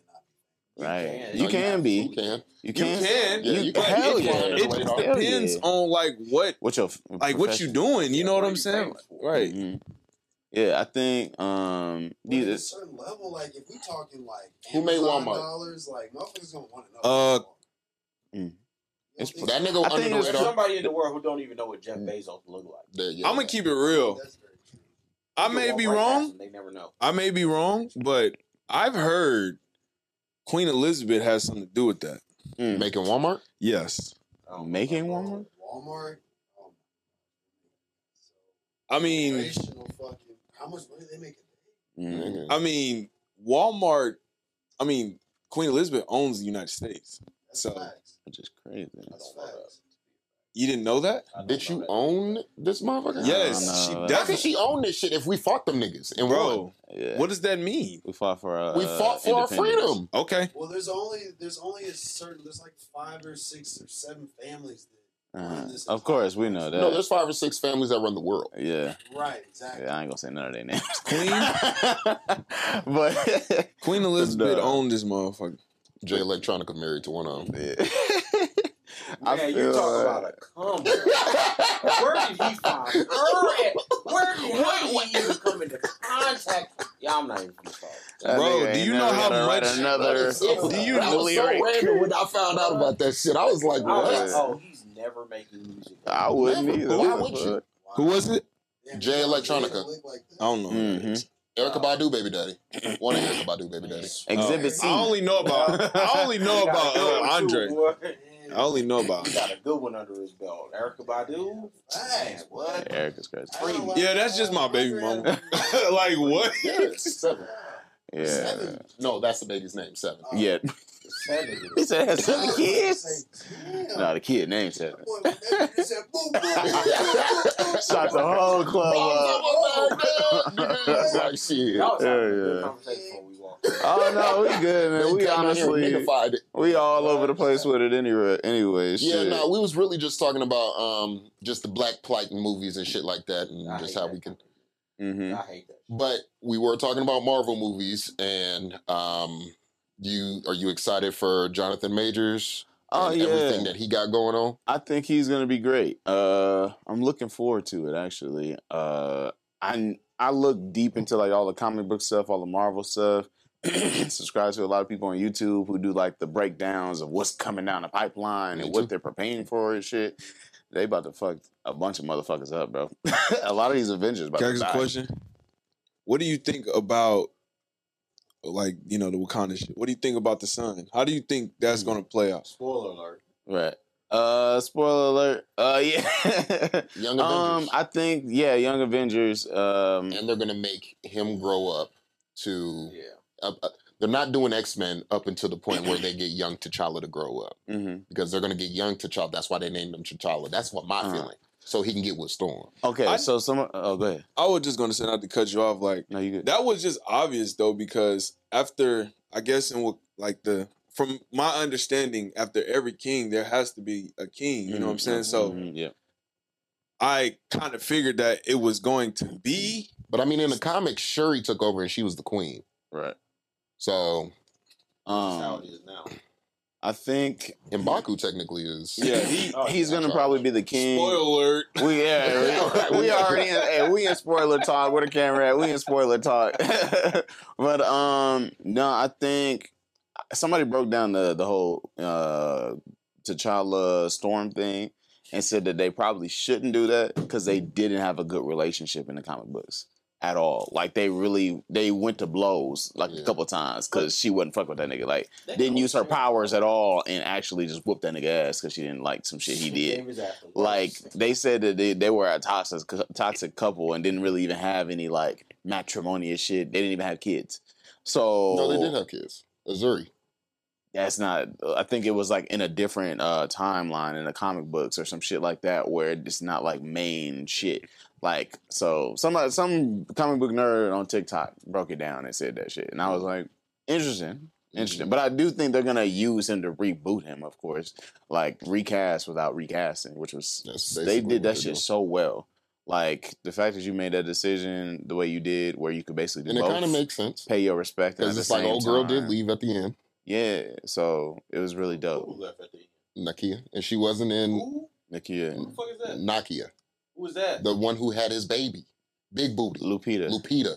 E: be
C: right? You
A: No,
C: can
A: You
C: be.
A: can.
C: You can.
B: can.
A: Yeah,
C: You
A: you
C: can.
A: can.
C: Hell yeah.
B: it just depends
C: yeah.
B: on like what,
C: What your f-
B: like what you
C: profession?
B: doing. You know what
D: What
B: I'm saying?
D: famous for?
B: Right.
C: Mhm. Yeah, I think um
E: But at a certain level, like if we talking like
A: Who made
E: Amazon
A: Walmart?
E: dollars, like motherfuckers gonna want to know.
B: Uh,
C: mm.
E: You don't
C: It's-
E: think
A: That
E: so?
A: nigga
C: I think
A: under the
C: it's-
D: There's somebody in the world who don't even know what Jeff Bezos look like.
A: There you go.
B: I'm gonna keep it real.
E: That's very true.
B: I may be
D: right
B: wrong.
D: them, They never know.
B: I may be wrong, but I've heard Queen Elizabeth has something to do with that.
C: mm,
A: making Walmart.
B: Yes.
D: Um,
C: making Walmart.
E: Walmart. Oh
B: I mean,
E: fucking. How much money they make a day?
C: Mm.
B: I mean, Walmart. I mean, Queen Elizabeth owns the United States.
E: That's
B: So-
E: facts.
C: Which is crazy.
E: That's
D: know
E: facts.
B: You didn't know that?
D: I
A: Did you
D: that.
A: own this motherfucker?
B: Yes, she
C: no.
A: How could she own this shit if we fought them niggas and won?
B: Bro,
C: Yeah.
B: what does that mean?
C: we fought for uh,
A: We fought for our freedom.
B: Okay.
E: Well, there's only there's only a certain there's like five or six or seven families that Run uh, this.
C: Of course, we know that.
A: No, there's five or six families that run the world.
C: yeah.
E: Right, exactly.
C: Yeah, I ain't gonna say none of their names.
B: Queen? (laughs)
C: but (laughs)
B: Queen Elizabeth
C: No.
B: owned this motherfucker.
A: Jay Electronica married to one of them.
C: yeah. (laughs) I
D: Man, you
C: feel
D: talk
C: like-
D: about a come. Where did he find her at? Where did how did he even come into contact? Y'all I'm not even gonna start.
C: That
B: Bro,
C: nigga
B: do you know how
C: gonna write
B: much-
C: another
B: Do you
A: that
B: know
A: was so random when I found out about that shit. I was like, what?
D: oh, he's never making music.
C: I wouldn't
A: Never.
C: either.
A: Why
C: What the
A: would you?
C: fuck?
B: Who was it?
A: Jay Electronica.
E: like.
B: I don't know.
C: Mhm.
A: Erykah Badu, baby daddy. One of Erykah Badu, baby daddy.
C: Exhibit C.
B: I only know about. I only know
D: He got a
B: about
D: good
B: uh, Andre. I only know about.
D: He got a good one under his belt. Erykah Badu. Man, what?
C: Eric is crazy.
E: I
B: Yeah, that's just my baby
E: Andre
B: mama. (laughs) like what?
A: Yeah, (laughs) seven.
C: Yeah.
A: Seven. No, that's the baby's name. Seven.
E: Oh,
C: Yeah. (laughs)
D: Seven.
C: He said it has seven kids.
E: say, damn.
C: No, the kid
E: named boom,
C: Shot the whole club up.
A: Like shit.
D: Y'all was having a
C: Yeah, yeah.
D: conversation before we walked. in.
C: Oh no, we good, man. We
A: They came out here
C: honestly,
A: it.
C: we all over the place with it anyway. Anyway,
A: Yeah,
C: shit.
A: no, we was really just talking about um just the black plight in movies and shit like that, and
D: I
A: just how
D: that.
A: we can.
C: hmm
D: I hate that.
A: But we were talking about Marvel movies, and um, you are you excited for Jonathan Majors?
C: Oh
A: and
C: yeah,
A: everything that he got going on.
C: I think he's gonna be great. Uh, I'm looking forward to it. Actually, uh, I I look deep into like all the comic book stuff, all the Marvel stuff. (clears throat) Subscribe to a lot of people on YouTube who do like the breakdowns of what's coming down the pipeline
A: Me
C: and
A: too.
C: what they're preparing for and shit. They about to fuck a bunch of motherfuckers up, bro. (laughs) a lot of these Avengers about
B: Can I ask a question? What do you think about, like you know, the Wakanda shit? What do you think about the sun? How do you think that's gonna play out?
D: Spoiler alert.
C: Right. Uh, spoiler alert. Uh, (laughs) yeah.
A: Young
C: um,
A: Avengers,
C: I think yeah, Young Avengers. Um,
A: and they're gonna make him grow up to.
D: Yeah.
A: Uh, uh, they're not doing X Men up until the point where they get young T'Challa to grow up
C: mhm.
A: because they're gonna get young T'Challa. That's why they named him T'Challa. That's what my
C: Uh-huh.
A: feeling. So he can get with Storm.
C: Okay,
B: I-
C: so some. Oh, go ahead.
B: I was just gonna say not to cut you off. Like
C: No, you good.
B: that was just obvious though because after I guess in what like the from my understanding after every king there has to be a king. You know what I'm saying? So
C: Mhm, yeah.
B: I kind of figured that it was going to be.
A: But I mean, in the comics, Shuri took over and she was the queen.
C: Right.
A: So
D: That's how
C: Um,
D: it is now.
C: I think
A: Mbaku technically is.
C: yeah, he (laughs)
D: Oh,
C: he's gonna probably be the king.
B: Spoiler alert.
C: We yeah, (laughs) we, we already in, hey, we in spoiler talk. Where the camera at? We in spoiler talk. (laughs) but um, no, I think somebody broke down the the whole uh T'Challa Storm thing and said that they probably shouldn't do that because they didn't have a good relationship in the comic books at all. Like they really they went to blows like
A: Yeah.
C: a couple times because she wouldn't fuck with that nigga. Like
D: They
C: didn't use her
D: it's
C: powers at all and actually just whooped that nigga ass because she didn't like some shit he did
D: Game is after
C: like they said that they, they were a toxic toxic couple and didn't really even have any like matrimonious shit. They didn't even have kids. So
A: No, they did have kids. Azari.
C: that's not. I think it was like in a different uh, timeline in the comic books or some shit like that, where it's not like main shit. Like so, some some comic book nerd on TikTok broke it down and said that shit, and I was like, interesting, interesting. Mm-hmm. But I do think they're gonna use him to reboot him, of course, like recast without recasting, which was they did that shit
A: doing.
C: so well. Like the fact that you made that decision the way you did, where you could basically do
A: And it kind of makes sense.
C: pay your respect, and at
A: Because
C: the
A: it's like
C: same
A: old girl did leave at the end,
C: Yeah, so it was really
D: Who
C: dope.
D: left at the end?
A: Nakia. And she wasn't in
D: Who?
C: Nakia
D: Who the fuck is that?
A: Nakia,
D: Who is that?
A: the one who had his baby. Big booty.
C: Lupita.
A: Lupita.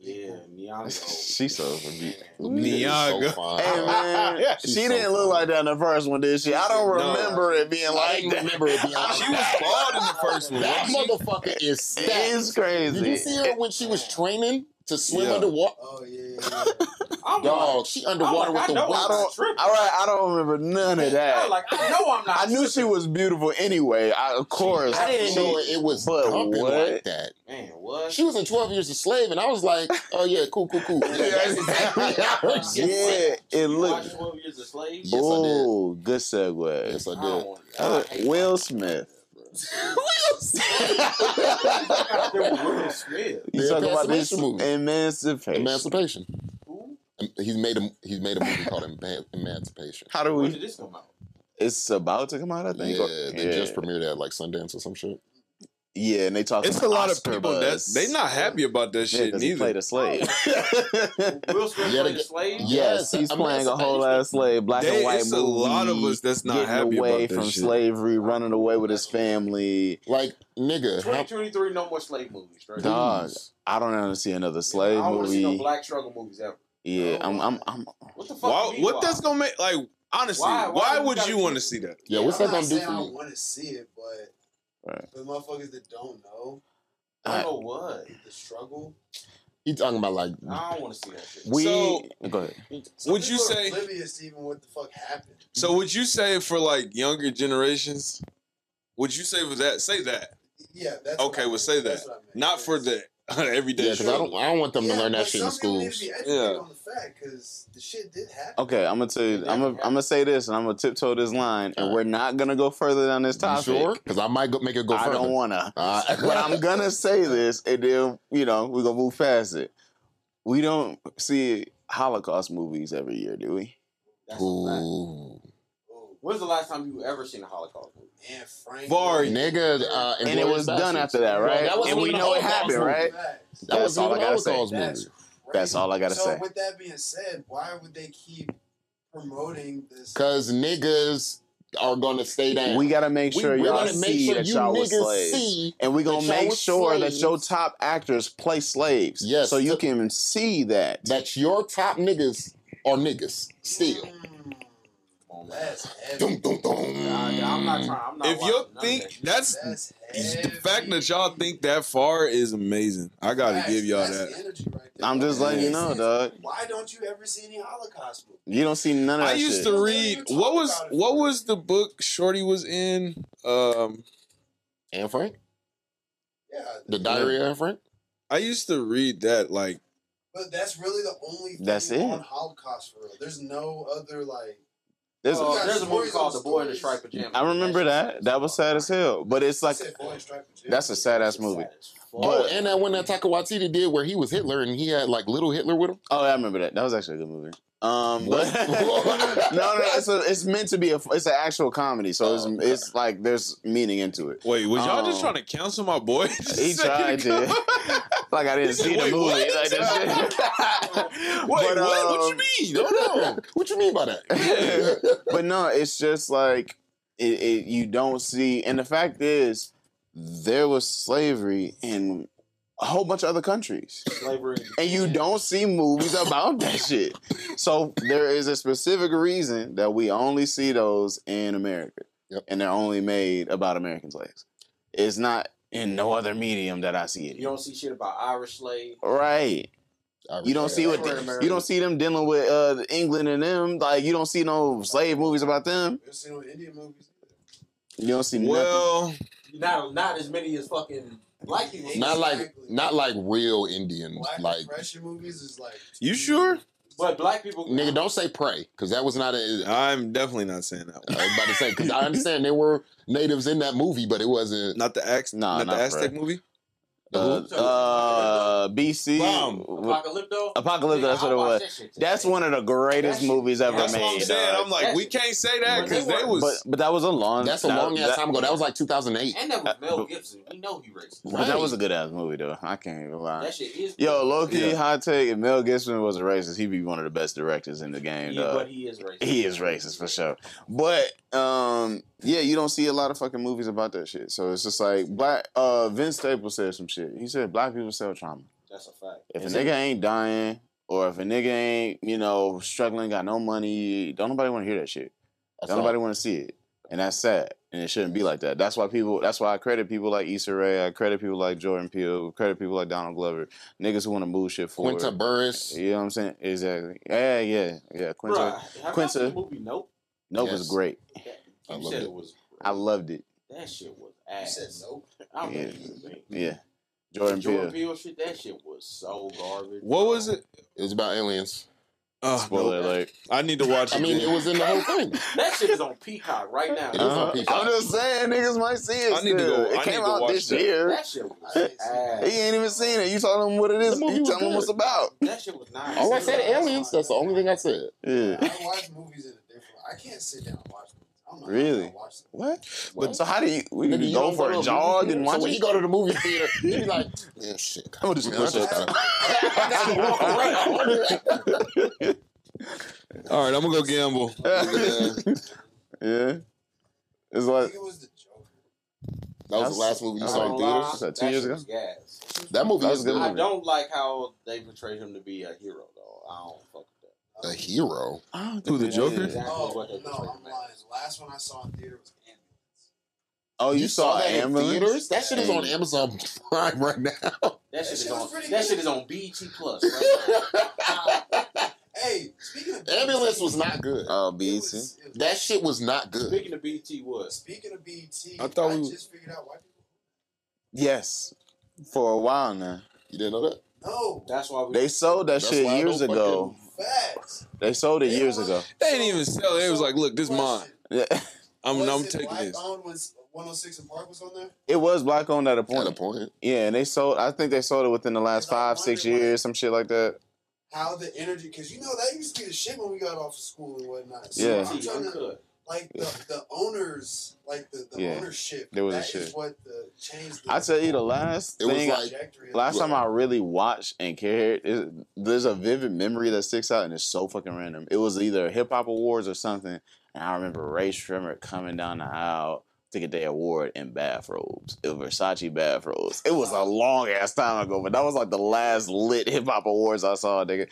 D: Yeah, Nyong'o. (laughs)
C: She's so forbi- (laughs)
A: Lupita so.
C: Hey man, (laughs)
B: Yeah,
C: she
A: so
C: didn't look like that in the first one, did she? I don't
B: No.
C: remember it being
A: I
C: like that.
A: remember it being like
B: She was bald in the first one.
A: That motherfucker is stacked.
C: It's crazy.
A: Did you see her when she was training to swim
B: Yeah.
A: underwater?
E: Oh yeah, yeah, yeah.
A: Dog,
D: like,
A: she underwater
D: like,
A: with
D: I
A: the
D: know
C: I
D: I'm
A: weights.
C: don't.
D: tripping.
C: All right, I don't remember none of that.
D: was like, I know I'm not.
C: I knew she was beautiful anyway. I, of course,
A: I didn't
C: she-
A: know it was
C: but
A: pumping
C: what?
A: like that.
D: Man, what?
A: She was in 12 Years a Slave, and I was like, oh, yeah, cool, cool, cool. (laughs) Yeah, that's exactly how
C: Yeah,
A: went.
C: it
D: You watched
C: looked.
D: 12 Years a Slave?
A: Yes, I did.
C: Oh, good segue.
A: Yes, I
D: I
A: did.
D: don't I
C: Uh, Will
D: that. I got them with Will Smith.
C: You
A: The
C: talk about this
A: movie.
C: emancipation.
A: Emancipation.
D: Who?
A: He's made a he's made a movie called Eman- Emancipation.
C: How do
D: When
C: we?
D: did this come out?
C: It's about to come out, I think.
A: Yeah,
C: or-
A: they just premiered at like Sundance or some shit.
C: Yeah, and they talk.
B: It's a lot of people that they not happy about that
C: Yeah,
B: shit
C: 'cause he played a slave. Oh. (laughs)
D: Will Smith
A: Yeah,
D: played a slave.
C: yes, he's
A: I mean,
C: playing a whole ass slave, black
B: They-
C: and white
B: it's a
C: movie.
B: lot of us that's not
C: getting
B: happy
C: away
B: about that
C: from
B: shit.
C: slavery, running away with his family.
A: Like nigga,
D: 2023, no more slave movies. Straight
C: Dog. I don't want to see another slave movie.
D: I don't want to see no black struggle movies ever.
C: yeah, I'm, I'm, I'm.
D: What the fuck?
B: Why, what
D: why?
B: that's gonna make? Like honestly,
D: Why-
B: why,
D: why
B: would you want to see that?
A: yeah, what's that gonna do
E: saying
A: for
E: I want to see it, but
C: Right.
E: for the motherfuckers that don't know
D: I don't know what.
E: the struggle,
A: He talking about like
D: I don't want to see that shit.
C: We
B: So-
C: go ahead.
E: some
B: Would you say-
E: oblivious to even what the fuck happened?
B: So would you say for like younger generations? Would you say for that? Say that.
E: Yeah, that's
B: Okay,
E: what I
B: well say
E: That's
B: that.
E: I meant.
B: Not for the (laughs) everyday
A: yeah, because I don't I don't want them to learn that
E: but
A: shit in
E: some need
A: schools.
E: to be educated
B: Yeah.
E: on the fact because the shit did happen.
C: Okay, I'm gonna tell you. I'm gonna, I'm gonna say this, and I'm gonna tiptoe this line, and we're not gonna go further down this
A: You
C: topic.
A: sure? Because I might go, make it go
C: I
A: further.
C: don't wanna.
A: Uh, (laughs)
C: but I'm gonna say this, and then you know we're gonna move past it. We don't see Holocaust movies every year, do we?
D: That's a fact.
A: Ooh.
D: When's the last time you ever seen a Holocaust movie?
E: Anne Frank,
B: Vari.
A: Nigga, uh,
C: And it
A: Inglourious
C: was done after that,
A: Bro,
C: right?
A: that wasn't
C: and we know it happened,
A: movie.
C: right?
E: Facts.
A: That
C: That's
A: wasn't
C: all I
A: even a
C: gotta say.
E: That's.
C: That's all I gotta
E: so
C: say.
E: with that being said, why would they keep promoting this?
A: Because niggas are gonna stay down.
C: We gotta make sure
A: we,
C: y'all
A: make
C: see
A: sure
C: that
A: you
C: y'all was slaves.
A: see
C: and we gonna make
A: was
C: sure that your top actors play slaves.
A: Yes,
C: So you can see that.
A: that your top niggas are niggas still.
E: Mm,
D: Come on,
E: that's heavy.
A: Dum, dum, dum.
D: Nah, yeah, I'm not trying. I'm not.
B: If you
D: watching
B: think
D: that
B: that's
E: That's
B: the fact that y'all think that far is amazing. I gotta
E: Facts.
B: give y'all
E: That's
B: that.
E: the energy right there.
C: I'm just letting you know,
E: sense.
C: dog.
E: Why don't you ever see any Holocaust movies?
C: You don't see none of that
B: I used
C: shit.
B: to read what was
E: it
B: what was the book Shorty was in. Um,
A: Anne Frank?
E: Yeah,
A: The Diary of Anne Frank?
B: I used to read that like
E: but that's really the only thing
C: That's it.
E: on Holocaust for real. There's no other like.
C: There's,
D: Uh,
E: got
D: there's a movie called The Boy in the. Striped Pajamas.
C: I remember that. That was sad as hell. But it's like
E: I said Boy in Striped Pajamas.
C: that's a sad ass movie.
D: Sad.
A: Oh, and that one that Taika Waititi did where he was Hitler and he had like little Hitler with him.
C: Oh, I remember that. That was actually a good movie. Um, (laughs) but (laughs) no, no, it's a, it's meant to be a it's an actual comedy, so it's
A: Oh,
C: it's like there's meaning into it.
B: Wait, was y'all just
C: Um,
B: trying to cancel my boy? (laughs)
C: He tried to. Like I didn't
B: said,
C: see the movie.
B: what?"
C: Like,
B: Wait,
C: But,
B: what? what
C: um,
B: you mean? No, no.
A: what you mean by that?
C: but no, it's just like it, it, you don't see, and the fact is, there was slavery in a whole bunch of other countries,
D: Slavery.
C: and you don't see movies about that shit. So there is a specific reason that we only see those in America,
A: Yep.
C: and they're only made about American slaves. It's not in no other medium that I see it.
D: You don't see shit about Irish slaves.
C: Right. You don't see what they, you don't see them dealing with uh, England and them. Like you don't see no slave movies about them.
E: There's seen no Indian movies.
C: You don't see nothing.
B: Well,
D: Not not as many as fucking black people.
A: Not like
E: Exactly.
A: not like real Indians.
E: Black
A: like
E: oppression movies is like.
B: You sure?
D: but black people.
A: nigga, don't say pray because that was not a.
B: I'm definitely not saying that.
A: I was about to say because I (laughs) understand there were natives in that movie, but it wasn't.
B: Not the Ax,
C: Nah,
B: not,
C: not
B: the Aztec
C: Fred.
B: movie.
C: Uh, uh, BC.
B: Bomb.
D: Apocalypto.
C: Apocalypse, that's what it was.
D: watched that shit
C: That's one of the greatest
D: That shit-
C: movies ever
D: That's
B: That's
C: made.
B: what I'm saying.
C: dog.
B: I'm like, we can't say that because they was.
C: but but that was a long.
A: That's a
C: that-
A: long ass time ago. That was like 2008.
D: And that was Mel (laughs) Gibson. We know he racist.
C: But that was a good ass movie though. I can't even lie.
D: That shit is.
C: Yo, low key,
B: Yeah.
C: hot take. If Mel Gibson was a racist, he'd be one of the best directors in the game,
D: Yeah,
C: dog.
D: but he is racist.
C: He is racist for sure. But um, yeah, you don't see a lot of fucking movies about that shit. So it's just like black. Uh, Vince Staples said some shit. He said black people sell trauma.
D: That's a fact.
C: If
D: Is
C: a
D: it-
C: nigga ain't dying, or if a nigga ain't you know struggling, got no money, don't nobody want to hear that shit.
A: That's
C: Don't
A: all.
C: nobody want to see it, and that's sad. And it shouldn't be like that. That's why people. That's why I credit people like Issa Rae. I credit people like Jordan Peele. Credit people like Donald Glover. Niggas who want to move shit forward.
A: Quinta Burris.
C: You know what I'm saying? Exactly. Yeah, yeah, yeah. Quinta.
D: Bruh,
C: Quinta.
D: seen the movie Nope.
C: Nope
A: Yes.
C: was great.
D: That,
A: I loved
D: said
A: it.
D: it was.
C: I loved it.
D: That shit was ass.
E: You said nope.
D: I don't
C: Yeah.
D: believe you, man.
C: Yeah. Jordan
D: Jordan
C: Peele.
D: Peele shit. That shit was so garbage.
B: what was it?
A: It was about aliens.
B: Oh,
C: Spoiler
B: nope.
C: alert.
B: I need to watch.
A: I mean, it was in the whole thing. (laughs)
D: That shit is on Peacock right now.
A: It is on
C: Uh-huh.
A: Peacock.
C: I'm just saying, niggas might see it.
B: I need to go-
C: It
B: I need
C: came
B: to
C: out
B: watch
C: this
B: that.
C: year.
D: That shit was
E: I
D: ass.
C: He ain't even seen it. You telling him what it is.
A: Movie
C: You
A: was
C: telling him
A: good.
C: what's about.
D: That shit was nice.
A: All I said aliens. That's the only thing I said.
C: Yeah.
E: I watch movies in a different. I can't sit down and watch movies. I I'm not
C: Really?
E: watch that.
C: What?
A: But
C: So how do you? We
A: Nigga, you
C: go
A: don't
C: for
A: to
C: a
A: movie
C: jog
A: theater?
C: and
A: So
C: watch
A: when
C: it.
A: you go to the movie theater, (laughs) you be like, yeah, shit.
C: I'm gonna just
A: man,
C: push (laughs)
A: I
C: up.
A: I gotta walk around. (laughs)
B: All right, I'm gonna go gamble.
C: yeah. It's
E: I
C: like
E: think it was the Joker.
A: That was the last movie you
C: I
A: saw in theaters.
C: Was that two
D: that
C: years ago?
D: was gas.
A: That movie
C: That
A: was
C: was a good
A: good.
D: I don't like how they portrayed him to be a hero though. I don't fuck with that.
A: A hero.
B: Oh, who, the Joker?
D: Exactly
E: Oh, no, I'm
D: him as.
E: lying. The last one I saw in theater was Ambulance.
C: Oh, you, saw,
A: that in
C: ambulance?
A: theaters? That shit is on Amazon Prime right now.
D: That
E: That
D: shit is on. That
E: good.
D: shit is on BT Plus. Right (laughs)
E: Hey, speaking of
A: Ambulance
E: BET,
A: was not good.
C: Oh,
E: it
C: BT.
E: was-
A: That shit was not good.
D: Speaking of BT, what?
E: Speaking of BT,
B: I thought
E: I
B: we-
E: just figured out white people.
C: Yes, for a while now.
A: You didn't know that?
E: No,
D: That's why we.
C: They sold that
A: That's
C: shit years
A: don't
C: ago.
E: Facts.
C: They sold it
E: They
C: years
E: don't
C: ago.
B: They didn't even sell it. It was like, look, this mine.
C: Yeah.
B: I'm,
E: Was
B: I'm
E: it
B: taking
E: black
B: this.
E: owned when 106 and Park was on there?
C: It was black owned at a point.
A: At a point.
C: Yeah, and they sold. I think they sold it within the last five, six
E: wonder, like-
C: years, some shit like that.
E: How the energy, because you know that used to be the shit when we got off of school and whatnot. So
C: Yeah.
E: I'm trying to,
D: uncut.
E: Like the, the owners, like the, the
C: Yeah.
E: ownership.
C: There was a
E: that is
C: shit.
E: what the changed. The
C: I tell you, the last
A: It was
C: thing,
A: like-
C: last time I really watched and cared, is, there's a vivid memory that sticks out, and it's so fucking random. It was either hip hop awards or something, and I remember Rae Sremmurd coming down the aisle to get their award in bathrobes, in Versace bathrobes. It was a long ass time ago, but that was like the last lit hip hop awards I saw, nigga.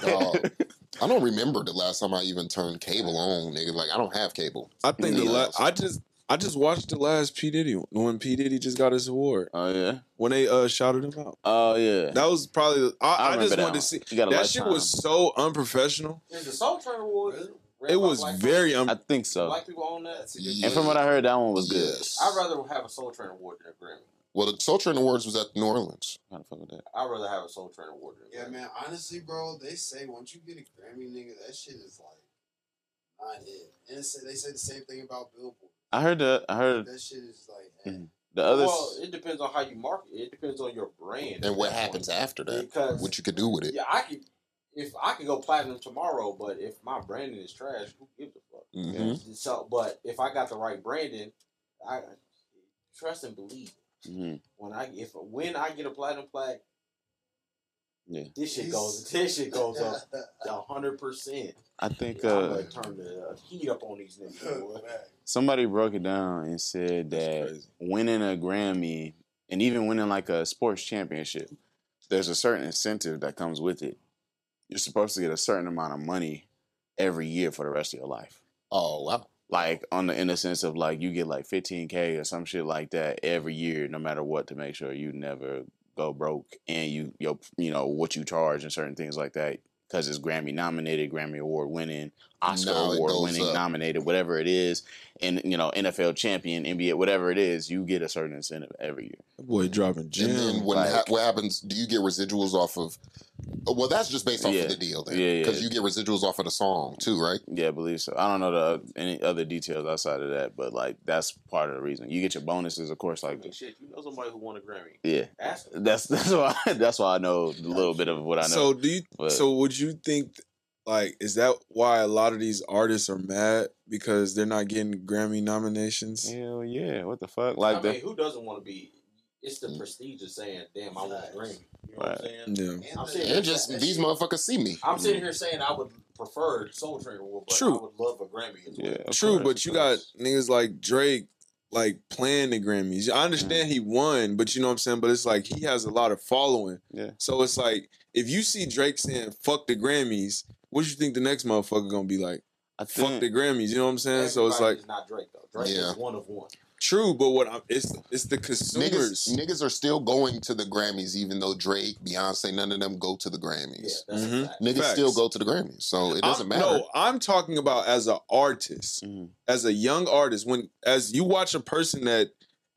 A: Dog. (laughs) I don't remember the last time I even turned cable on, nigga. Like I don't have cable.
B: I think the last. I just. I just watched the last P Diddy when P Diddy just got his award
C: oh yeah,
B: when they uh shouted him out.
C: oh yeah.
B: That was probably. The, I, I, just wanted to see.
C: You got a
B: That shit was so unprofessional.
D: Is the Soul Train Award?
E: Really?
B: It was very
D: people?
B: un-
C: I think so.
D: Black people own that.
E: That's a good
A: Yeah.
C: And from what I heard, that one was good.
D: I'd rather have a Soul Train Award than a Grammy.
A: Well, the Soul Train Awards was at New Orleans.
C: How the fuck with that?
D: I'd rather have a Soul Train Award than
E: Yeah, man. Honestly, bro, they say once you get a Grammy, nigga, that shit is like not it. And they say the same thing about Billboard.
C: I heard that. I heard
E: That shit is like.
C: Mhm. the other.
D: Well, it depends on how you market it. It depends on your brand.
A: And what happens
D: point.
A: after that?
D: Because
A: What you could do with it?
D: yeah, I could. If I could go platinum tomorrow, but if my branding is trash, who gives a fuck?
A: hmm
D: So, but if I got the right branding, I trust and believe.
C: Mhm.
D: When I if when I get a platinum plaque,
C: Yeah.
D: this shit goes this shit goes up (laughs) a hundred percent.
C: I think
D: I'm
C: uh,
D: gonna turn the uh, heat up on these niggas. (laughs)
C: somebody broke it down and said that
B: crazy.
C: winning a Grammy and even winning like a sports championship, there's a certain incentive that comes with it. You're supposed to get a certain amount of money every year for the rest of your life.
A: Oh wow.
C: Like on the in the sense of like you get like 15k or some shit like that every year, no matter what, to make sure you never go broke and you your you know what you charge and certain things like that because it's Grammy nominated, Grammy award winning, Oscar
A: Now it
C: award winning,
A: up.
C: nominated, whatever it is, and you know NFL champion, NBA, whatever it is, you get a certain incentive every year.
B: Boy dropping
A: And then when
C: like-
A: ha- what happens? Do you get residuals off of? oh, Well, that's just based off
C: Yeah.
A: of the deal, then.
C: Yeah, yeah.
A: Because you get residuals off of the song too, right?
C: Yeah, I believe so. I don't know the uh, any other details outside of that, but like that's part of the reason. You get your bonuses, of course.
D: I
C: Like
D: mean, shit, you know somebody who won a Grammy?
C: yeah, that's (laughs) that's why that's why I know a little bit of what I know.
B: So do you?
C: But-
B: So would you think? Like, is that why a lot of these artists are mad because they're not getting Grammy nominations?
C: Hell yeah! What the fuck? Like
D: I
C: the
D: who doesn't want to be? It's the mm. prestige of saying, "Damn, I want a Grammy." You know what I'm saying?
B: Yeah.
D: I'm saying
A: And just
E: that
A: these
E: shit-
A: motherfuckers see me.
D: I'm sitting here mm. saying I would prefer Soul Train Award, but
B: True.
D: I would love a Grammy as well.
C: yeah,
B: True,
C: course,
B: but you got
C: course.
B: niggas like Drake like playing the Grammys. I mm. understand he won, but you know what I'm saying. But it's like he has a lot of following.
C: Yeah.
B: So it's like if you see Drake saying "fuck the Grammys," what you think the next motherfucker gonna be like?
C: I
B: Fuck the Grammys. You know what I'm saying? So it's like
D: is not Drake though. Drake
A: Yeah.
D: is one of one.
B: true, but what I'm, it's it's the consumers.
A: Niggas, niggas are still going to the Grammys, even though Drake, Beyonce, none of them go to the
D: Yeah,
A: Grammys.
D: that's
B: Mhm.
D: a fact.
A: Niggas
B: Facts.
A: still go to the Grammys, so it doesn't
B: I'm-
A: matter.
B: No, I'm talking about as an artist,
C: Mhm.
B: as a young artist. When as you watch a person that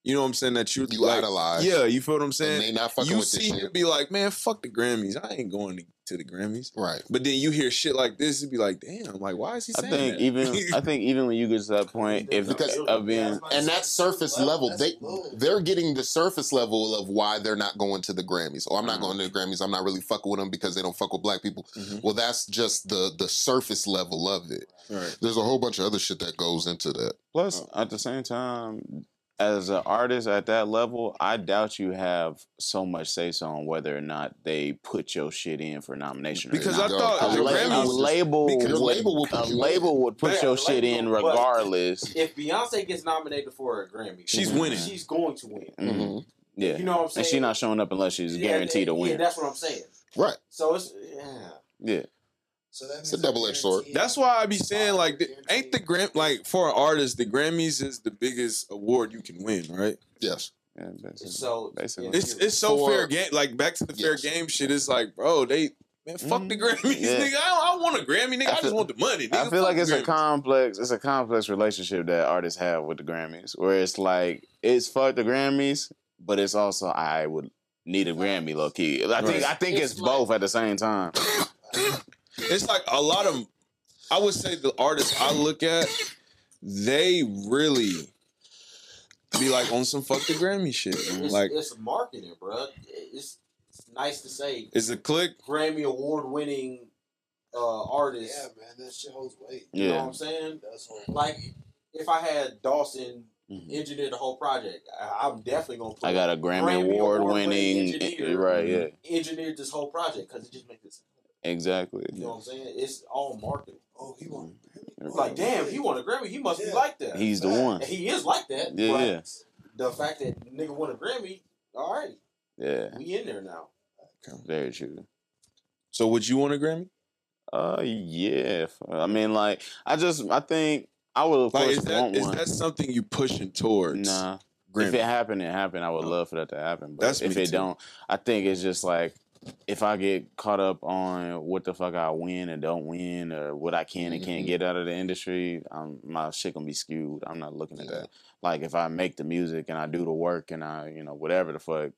B: you know what I'm saying that you
A: You
B: like,
A: idolize.
B: yeah, you feel what I'm
A: and
B: saying.
A: they not fucking
B: You
A: with this
B: see him
A: shit.
B: be like, man, fuck the Grammys. I ain't going to, to the Grammys.
A: Right.
B: But then you hear shit like this, you'd be like, damn, like why is he
C: I
B: saying
C: think
B: that?
C: even (laughs) I think even when you get to that point, if
A: Because-
C: of being
A: And that surface level. They
E: low.
A: they're getting the surface level of why they're not going to the Grammys. Oh, I'm not going to the Grammys. I'm not really fucking with them because they don't fuck with black people.
B: Mhm.
A: Well, that's just the the surface level of it.
B: right.
A: There's a whole bunch of other shit that goes into that.
C: Plus,
B: Oh.
C: at the same time, as an artist at that level, I doubt you have so much say so on whether or not they put your shit in for nomination.
B: Because
C: or
B: I
C: not.
A: Yo,
B: thought
C: a,
B: the
C: la- a label,
B: because
A: Your
C: would,
A: label will put
C: a
A: you
C: label would put your
D: a
C: shit in regardless.
D: If Beyonce gets nominated for a Grammy,
B: She's
C: Mhm.
B: winning.
D: She's going to win.
C: Mhm.
A: Mhm.
C: Yeah,
D: You know what I'm saying?
C: and she's not showing up unless she's
D: Yeah,
C: guaranteed to win.
D: yeah,
C: win.
D: that's what I'm saying.
A: Right.
D: So it's yeah.
C: Yeah,
E: So that
A: It's a double-edged sword.
B: That's why I be saying like, the, ain't the Gram like for an artist, the Grammys is the biggest award you can win, right?
A: Yes.
C: yeah basically.
D: So
C: Basically.
B: It's it's so
A: For-
B: fair game. Like back to the fair game shit. It's like, bro, they man, fuck the
C: Mhm.
B: Grammys, (laughs)
C: Yeah.
B: nigga. I, don't, I want a Grammy, nigga. I,
C: I
B: just want the money. Nigga.
C: I feel
B: Fuck
C: like it's
B: the
C: a complex, it's a complex relationship that artists have with the Grammys, where it's like it's fuck the Grammys, but it's also I would need a Grammy, low key. I think
B: Right.
C: I think it's,
D: It's like-
C: both at the same time. (coughs) (coughs)
B: It's like a lot of. I would say the artists I look at, they really be like on some fuck the Grammy shit.
D: it's,
B: Like,
D: it's marketing, bro. It's, it's nice to say
B: is a click?
D: Grammy award winning uh, artist.
E: Yeah, man, that shit holds weight.
D: You know
C: Yeah.
D: what I'm saying?
E: That's hold
D: Like if I had Dawson
C: Mhm.
D: engineer the whole project, I, I'm definitely gonna. Put
C: I got a Grammy,
D: Grammy
C: award
D: award-winning
C: winning,
D: engineer.
C: right? Yeah,
D: engineered this whole project because it just makes it.
C: Exactly.
D: You know what I'm saying? It's all marketing.
E: Oh, he won.
C: It's
D: Like, damn, he won a Grammy. He must be like that.
C: He's the one.
D: And he is like that.
C: Yeah,
D: but
C: yeah.
D: The fact that nigga won a Grammy, all right,
C: Yeah,
D: we in there now.
C: very true.
B: So would you want a Grammy?
C: Uh, yeah. I mean, like, I just, I think I would of
B: Like,
C: course
B: is that
C: want
B: is
C: one.
B: that something you pushing towards?
C: Nah.
B: Grammy.
C: If it happened, it happened. I would
B: Oh.
C: love for that to happen. But
B: That's
C: if it
B: too.
C: don't, I think it's just like if I get caught up on what the fuck I win and don't win, or what I can and can't
A: Mhm.
C: get out of the industry, um, my shit gonna be skewed. I'm not looking at
A: Yeah.
C: that. Like if I make the music and I do the work and I, you know, whatever the fuck,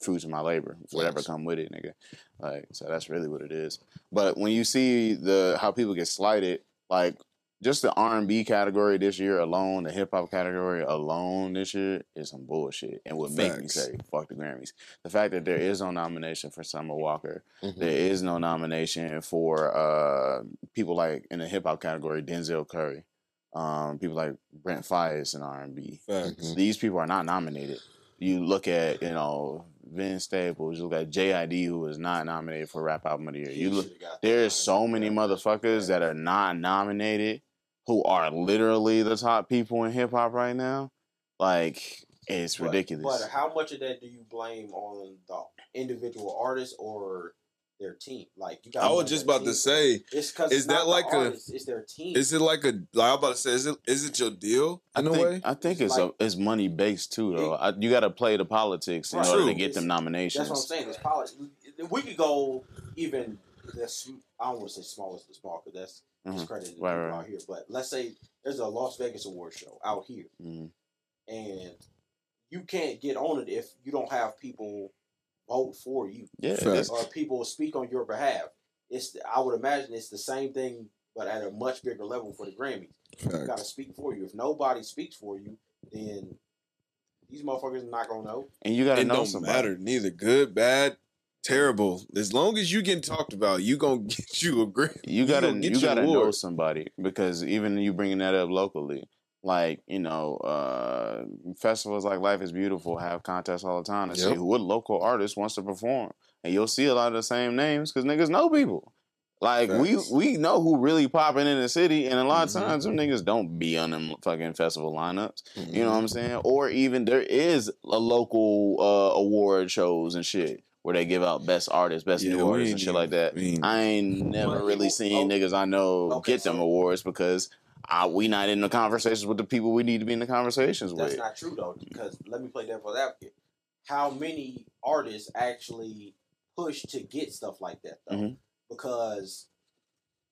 C: fruits of my labor, whatever
A: Facts.
C: come with it, nigga. Like so, that's really what it is. But when you see the how people get slighted, like just the R and B category this year alone, the hip hop category alone this year is some bullshit, and would make me say fuck the Grammys. The fact that there is no nomination for Summer Walker,
A: Mhm.
C: there is no nomination for uh, people like in the hip hop category, Denzel Curry, um, people like Brent Faiyaz in R and B. These people are not nominated. You look at you know Vince Staples, you look at JID who was not nominated for Rap Album of the Year. You look there's so many motherfuckers that are not nominated who are literally the top people in hip hop right now. Like it's
D: But-
C: ridiculous.
D: But how much of that do you blame on the individual artist or their team? Like you got.
B: I was just about to say,
D: it's because
B: is that like a-
D: It's their team.
B: is it like a like I'm about to say, is it is it your deal
C: I
B: in a
C: think,
B: way?
C: I think
D: It's
C: it's
D: like-
C: a, it's money based too though. I, you got to play the politics in
D: Right.
C: order to
B: True.
C: get them nominations.
D: That's what I'm saying. It's polish. We could go even the I don't want to say smallest to small because that's
C: Mhm.
D: discrediting
C: Right,
D: people
C: right.
D: out here. But let's say there's a Las Vegas award show out here,
C: Mhm.
D: and you can't get on it if you don't have people vote for you
C: Yeah,
D: or people speak on your behalf. It's I would imagine it's the same thing, but at a much bigger level for the Grammys. You got to speak for you. If nobody speaks for you, then these motherfuckers are not gonna know.
C: and you got to
B: It
C: know
B: don't
C: somebody.
B: matter neither good, bad, terrible. As long as you getting talked about, you gonna (laughs) get you a Grammy.
C: You gotta
B: get
C: you gotta know somebody because even you bringing that up locally, like you know, uh, festivals like Life is Beautiful have contests all the time to see
A: Yep.
C: who what local artist wants to perform, and you'll see a lot of the same names because niggas know people. Like
B: Facts.
C: we we know who really popping in the city, and a lot
B: Mhm.
C: of times them niggas don't be on them fucking festival lineups.
A: Mhm.
C: You know what I'm saying? Or even there is a local uh, award shows and shit where they give out best artists, best
B: Yeah,
C: new
B: we
C: artists and shit like that.
B: we ain't-
C: I ain't never
D: But
C: really seen
D: oh,
C: niggas I know
D: okay,
C: get them
D: so-
C: awards because I, we not in the conversations with the people we need to be in the conversations
D: That's
C: with.
D: That's not true though, because let me play devil's advocate. How many artists actually push to get stuff like that though?
C: Mhm.
D: Because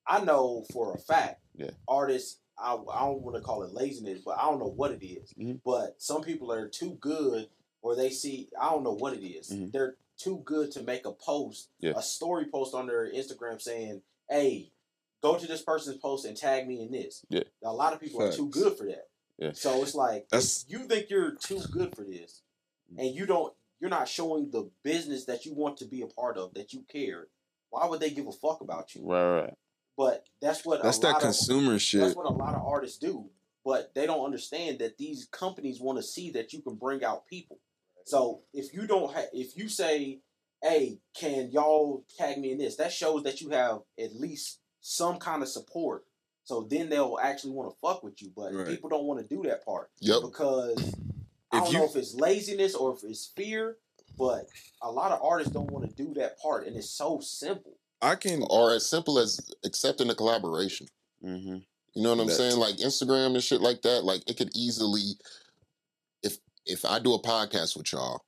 D: I know for a fact,
C: Yeah.
D: artists. I, I don't want to call it laziness, but I don't know what it is.
C: Mhm.
D: But some people are too good, or they see. I don't know what it is.
C: Mhm.
D: They're too good to make a post,
C: Yeah.
D: a story post on their Instagram saying, "Hey, go to this person's post and tag me in this."
C: Yeah.
D: A lot of people are too good for that.
C: Yeah.
D: So it's like you think you're too good for this, mm. and you don't, you're not showing the business that you want to be a part of, that you care. Why would they give a fuck about you?
C: Right, right.
D: But that's what
F: That's that
D: lot of,
F: consumer shit.
D: that's what a lot of artists do, but they don't understand that these companies want to see that you can bring out people. So if you don't, ha- if you say, "Hey, can y'all tag me in this?" That shows that you have at least some kind of support. So then they'll actually want to fuck with you. But
F: Right.
D: people don't want to do that part
A: Yep.
D: because I
F: If
D: don't
F: you-
D: know if it's laziness or if it's fear. But a lot of artists don't want to do that part, and it's so simple.
F: I can.
A: Or as simple as accepting a collaboration.
C: Mm-hmm.
A: You know what I'm
F: That
A: saying?
F: too.
A: Like Instagram and shit like that. Like it could easily, if if I do a podcast with y'all,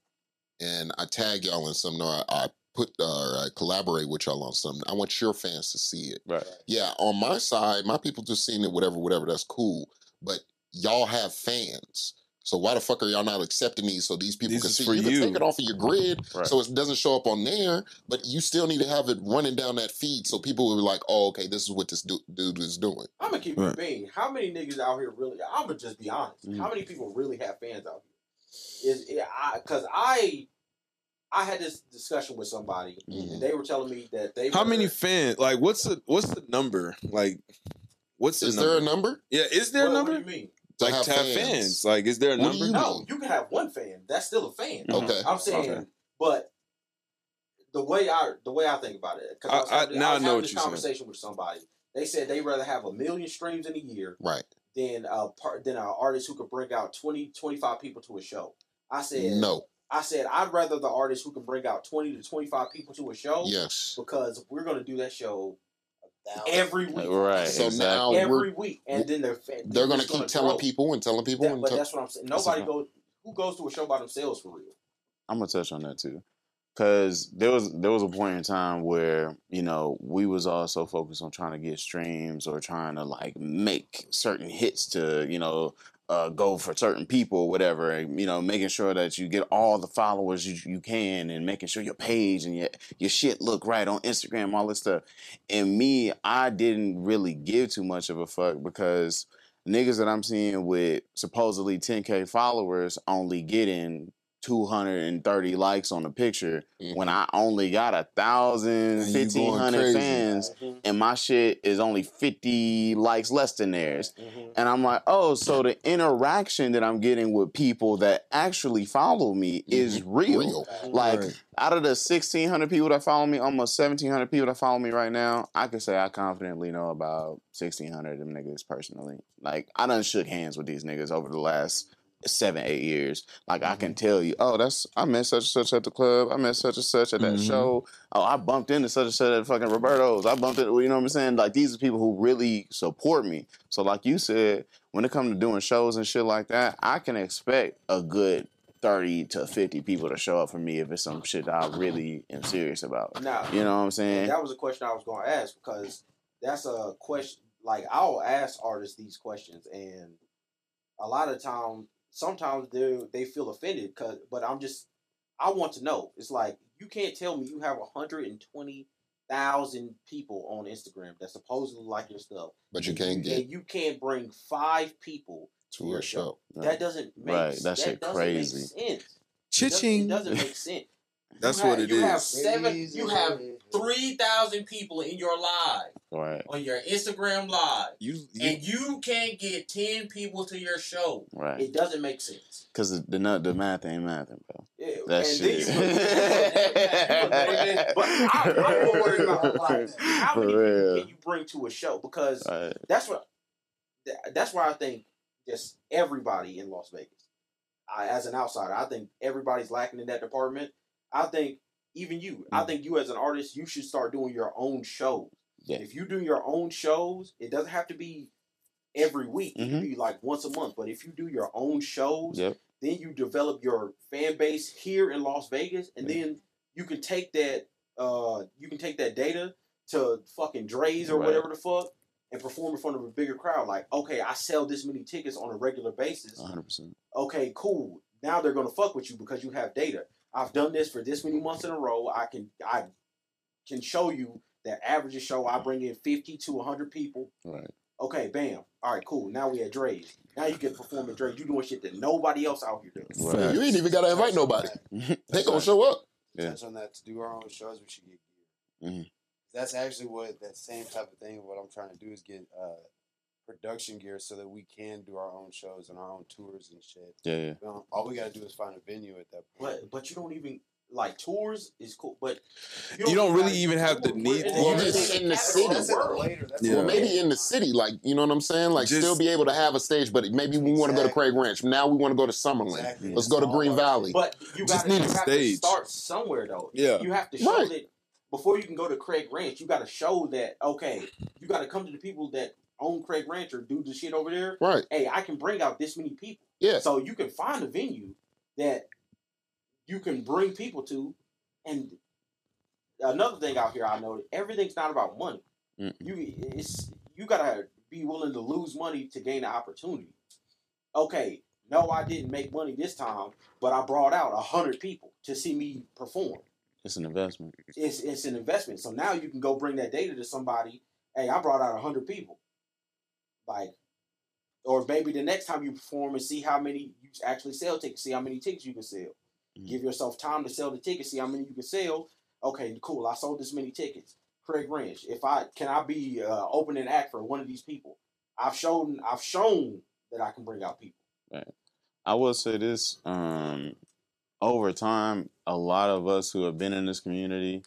A: and I tag y'all in something, or I, I put or I collaborate with y'all on something, I want your fans to see it.
C: Right.
A: Yeah, on my side, my people just seeing it, whatever, whatever. That's cool. But y'all have fans. So why the fuck are y'all not accepting these so these people
F: This
A: can see?
F: for
A: you can
F: you.
A: take it off of your grid (laughs)
C: Right.
A: so it doesn't show up on there, but you still need to have it running down that feed so people will be like, oh, okay, this is what this du- dude is doing.
D: I'm gonna keep
F: Right.
D: it being. How many niggas out here really? I'm gonna just be honest.
C: Mhm.
D: How many people really have fans out here? Is it, I because I I had this discussion with somebody
A: Mhm.
D: and they were telling me that they
F: How
D: were-
F: many fans? Like, what's the what's the number? Like, what's the
A: Is
F: number?
A: there a number
F: Yeah, is there
D: what,
F: a
D: what do
F: number?
D: you mean?
F: like
A: have
F: to have fans. Like, is there a
A: What
F: number?
A: you
D: No,
A: mean?
D: you can have one fan. That's still a fan.
A: Okay.
D: I'm saying,
F: Okay.
D: but the way I the way I think about it, because I, was
F: I- I- now I
D: was
F: know
D: having
F: what
D: this
F: you're saying.
D: conversation with somebody. They said they rather have a million streams in a year
A: Right.
D: Than a part than an artist who could bring out 20, 25 people to a show. I said
A: No.
D: I said I'd rather the artist who can bring out twenty to twenty five people to a show
A: Yes.
D: because we're gonna do that show every week,
C: Right.
A: So
C: exactly.
A: now we're
D: every week, and then they're fa-
A: they're gonna
D: it's
A: keep telling
D: grow.
A: people and telling people
D: That-
A: and
D: but
A: tell-
D: that's what I'm saying. Nobody goes who goes to a show by themselves for real.
C: I'm gonna touch on that too, because there was there was a point in time where you know we was all so focused on trying to get streams or trying to like make certain hits to you know uh, go for certain people or whatever, and you know making sure that you get all the followers you, you can and making sure your page and your your shit look right on Instagram, all this stuff. And me, I didn't really give too much of a fuck because niggas that I'm seeing with supposedly 10k followers only getting 230 likes on a picture
A: Mhm.
C: when I only got a thousand,
F: And you going
C: fifteen hundred fans, and my shit is only 50 likes less than theirs.
D: Mhm.
C: And I'm like, oh, so the interaction that I'm getting with people that actually follow me is real.
A: real.
C: Like
F: Right.
C: out of the 1,600 people that follow me, almost 1,700 people that follow me right now, I could say I confidently know about 1,600 of them niggas personally. Like I done shook hands with these niggas over the last seven, eight years. Like I can tell you, oh, that's I met such and such at the club. I met such and such at that
F: Mhm.
C: show. Oh, I bumped into such and such at fucking Roberto's. I bumped into, you know what I'm saying? Like these are people who really support me. So like you said, when it comes to doing shows and shit like that, I can expect a good 30 to 50 people to show up for me if it's some shit that I really am serious about.
D: Now,
C: You know what I'm saying?
D: that was a question I was going to ask because that's a question. Like I'll ask artists these questions, and a lot of time, sometimes they they feel offended. Cause, but I'm just, I want to know. It's like you can't tell me you have hundred and twenty thousand people on Instagram that supposedly like your stuff,
A: But you can't get
D: and you can't bring five people.
A: to your show.
D: That doesn't make
C: Right,
D: s-
C: that shit
D: doesn't
C: crazy.
D: Make sense. It doesn't- It doesn't make sense.
F: That's
D: You have-
F: what it
D: you have seven. You have three thousand people in your live
C: Right,
D: on your Instagram live,
F: You, you
D: and you can't get ten people to your show.
C: right.
D: It doesn't make sense.
C: Because the, the, the math ain't mathing, bro.
D: Yeah,
C: That shit. (laughs)
D: but I, I'm more worried about like, how many people can you bring to a show because
C: Right.
D: that's what that's why I think just everybody in Las Vegas, I, as an outsider, I think everybody's lacking in that department. I think even you, I
C: Mm.
D: think you as an artist, you should start doing your own shows.
C: Yeah.
D: If you do your own shows, it doesn't have to be every week. It
C: Mhm.
D: can be like once a month. But if you do your own shows,
C: Yep.
D: then you develop your fan base here in Las Vegas, and
C: Yeah.
D: then you can take that uh you can take that data to fucking Drai's or
C: Right.
D: whatever the fuck and perform in front of a bigger crowd. Like, okay, I sell this many tickets on a regular basis.
C: 100%.
D: Okay, cool. Now they're gonna fuck with you because you have data. I've done this for this many months in a row. I can I can show you that average show I bring in fifty to hundred people.
C: Right.
D: Okay, bam. All right, cool. Now we at Drai's. Now you can perform at Drai's. You doing shit that nobody else out here does.
C: Right.
A: You ain't even gotta invite nobody. (laughs) They gonna show up.
C: Yeah.
E: Touch on that to do our own shows. We should get gear.
C: Mhm.
E: That's actually what that same type of thing. What I'm trying to do is get uh, production gear so that we can do our own shows and our own tours and shit.
C: Yeah, yeah.
E: We don't- all we gotta do is find a venue at that point.
D: But but you don't even like tours is cool, but
F: You don't really
D: gotta-
F: even have the need
D: in
F: to-
A: You just in the city.
D: of
E: later.
F: Yeah.
A: Well, maybe in the city, like you know what I'm saying, like
F: Just-
A: still be able to have a stage, but maybe we want to go to Craig Ranch. Now we want to go to Summerlin.
E: Exactly.
A: Let's go to Green
E: about-
A: Valley.
D: But you
F: Just
D: got
F: need
D: you
F: a
D: have to
F: stage.
D: start somewhere though.
F: Yeah.
D: You have to show
A: Right.
D: that before you can go to Craig Ranch, you got to show that okay, you got to come to the people that own Craig Ranch or do the shit over there.
A: Right.
D: Hey, I can bring out this many people.
A: Yeah.
D: So you can find a venue that you can bring people to, and another thing out here I know everything's not about money.
C: Mm.
D: You it's you gotta be willing to lose money to gain an opportunity. Okay, no, I didn't make money this time, but I brought out a hundred people to see me perform.
C: It's an investment.
D: It's it's an investment. So now you can go bring that data to somebody. Hey, I brought out a hundred people. Like, or maybe the next time you perform and see how many you actually sell tickets, see how many tickets you can sell.
C: Mhm.
D: Give yourself time to sell the tickets, see how many you can sell. Okay, cool. I sold this many tickets. Craig Ranch. If I can, I be uh, opening act for one of these people. I've shown I've shown that I can bring out people.
C: I will say this: um, over time, a lot of us who have been in this community,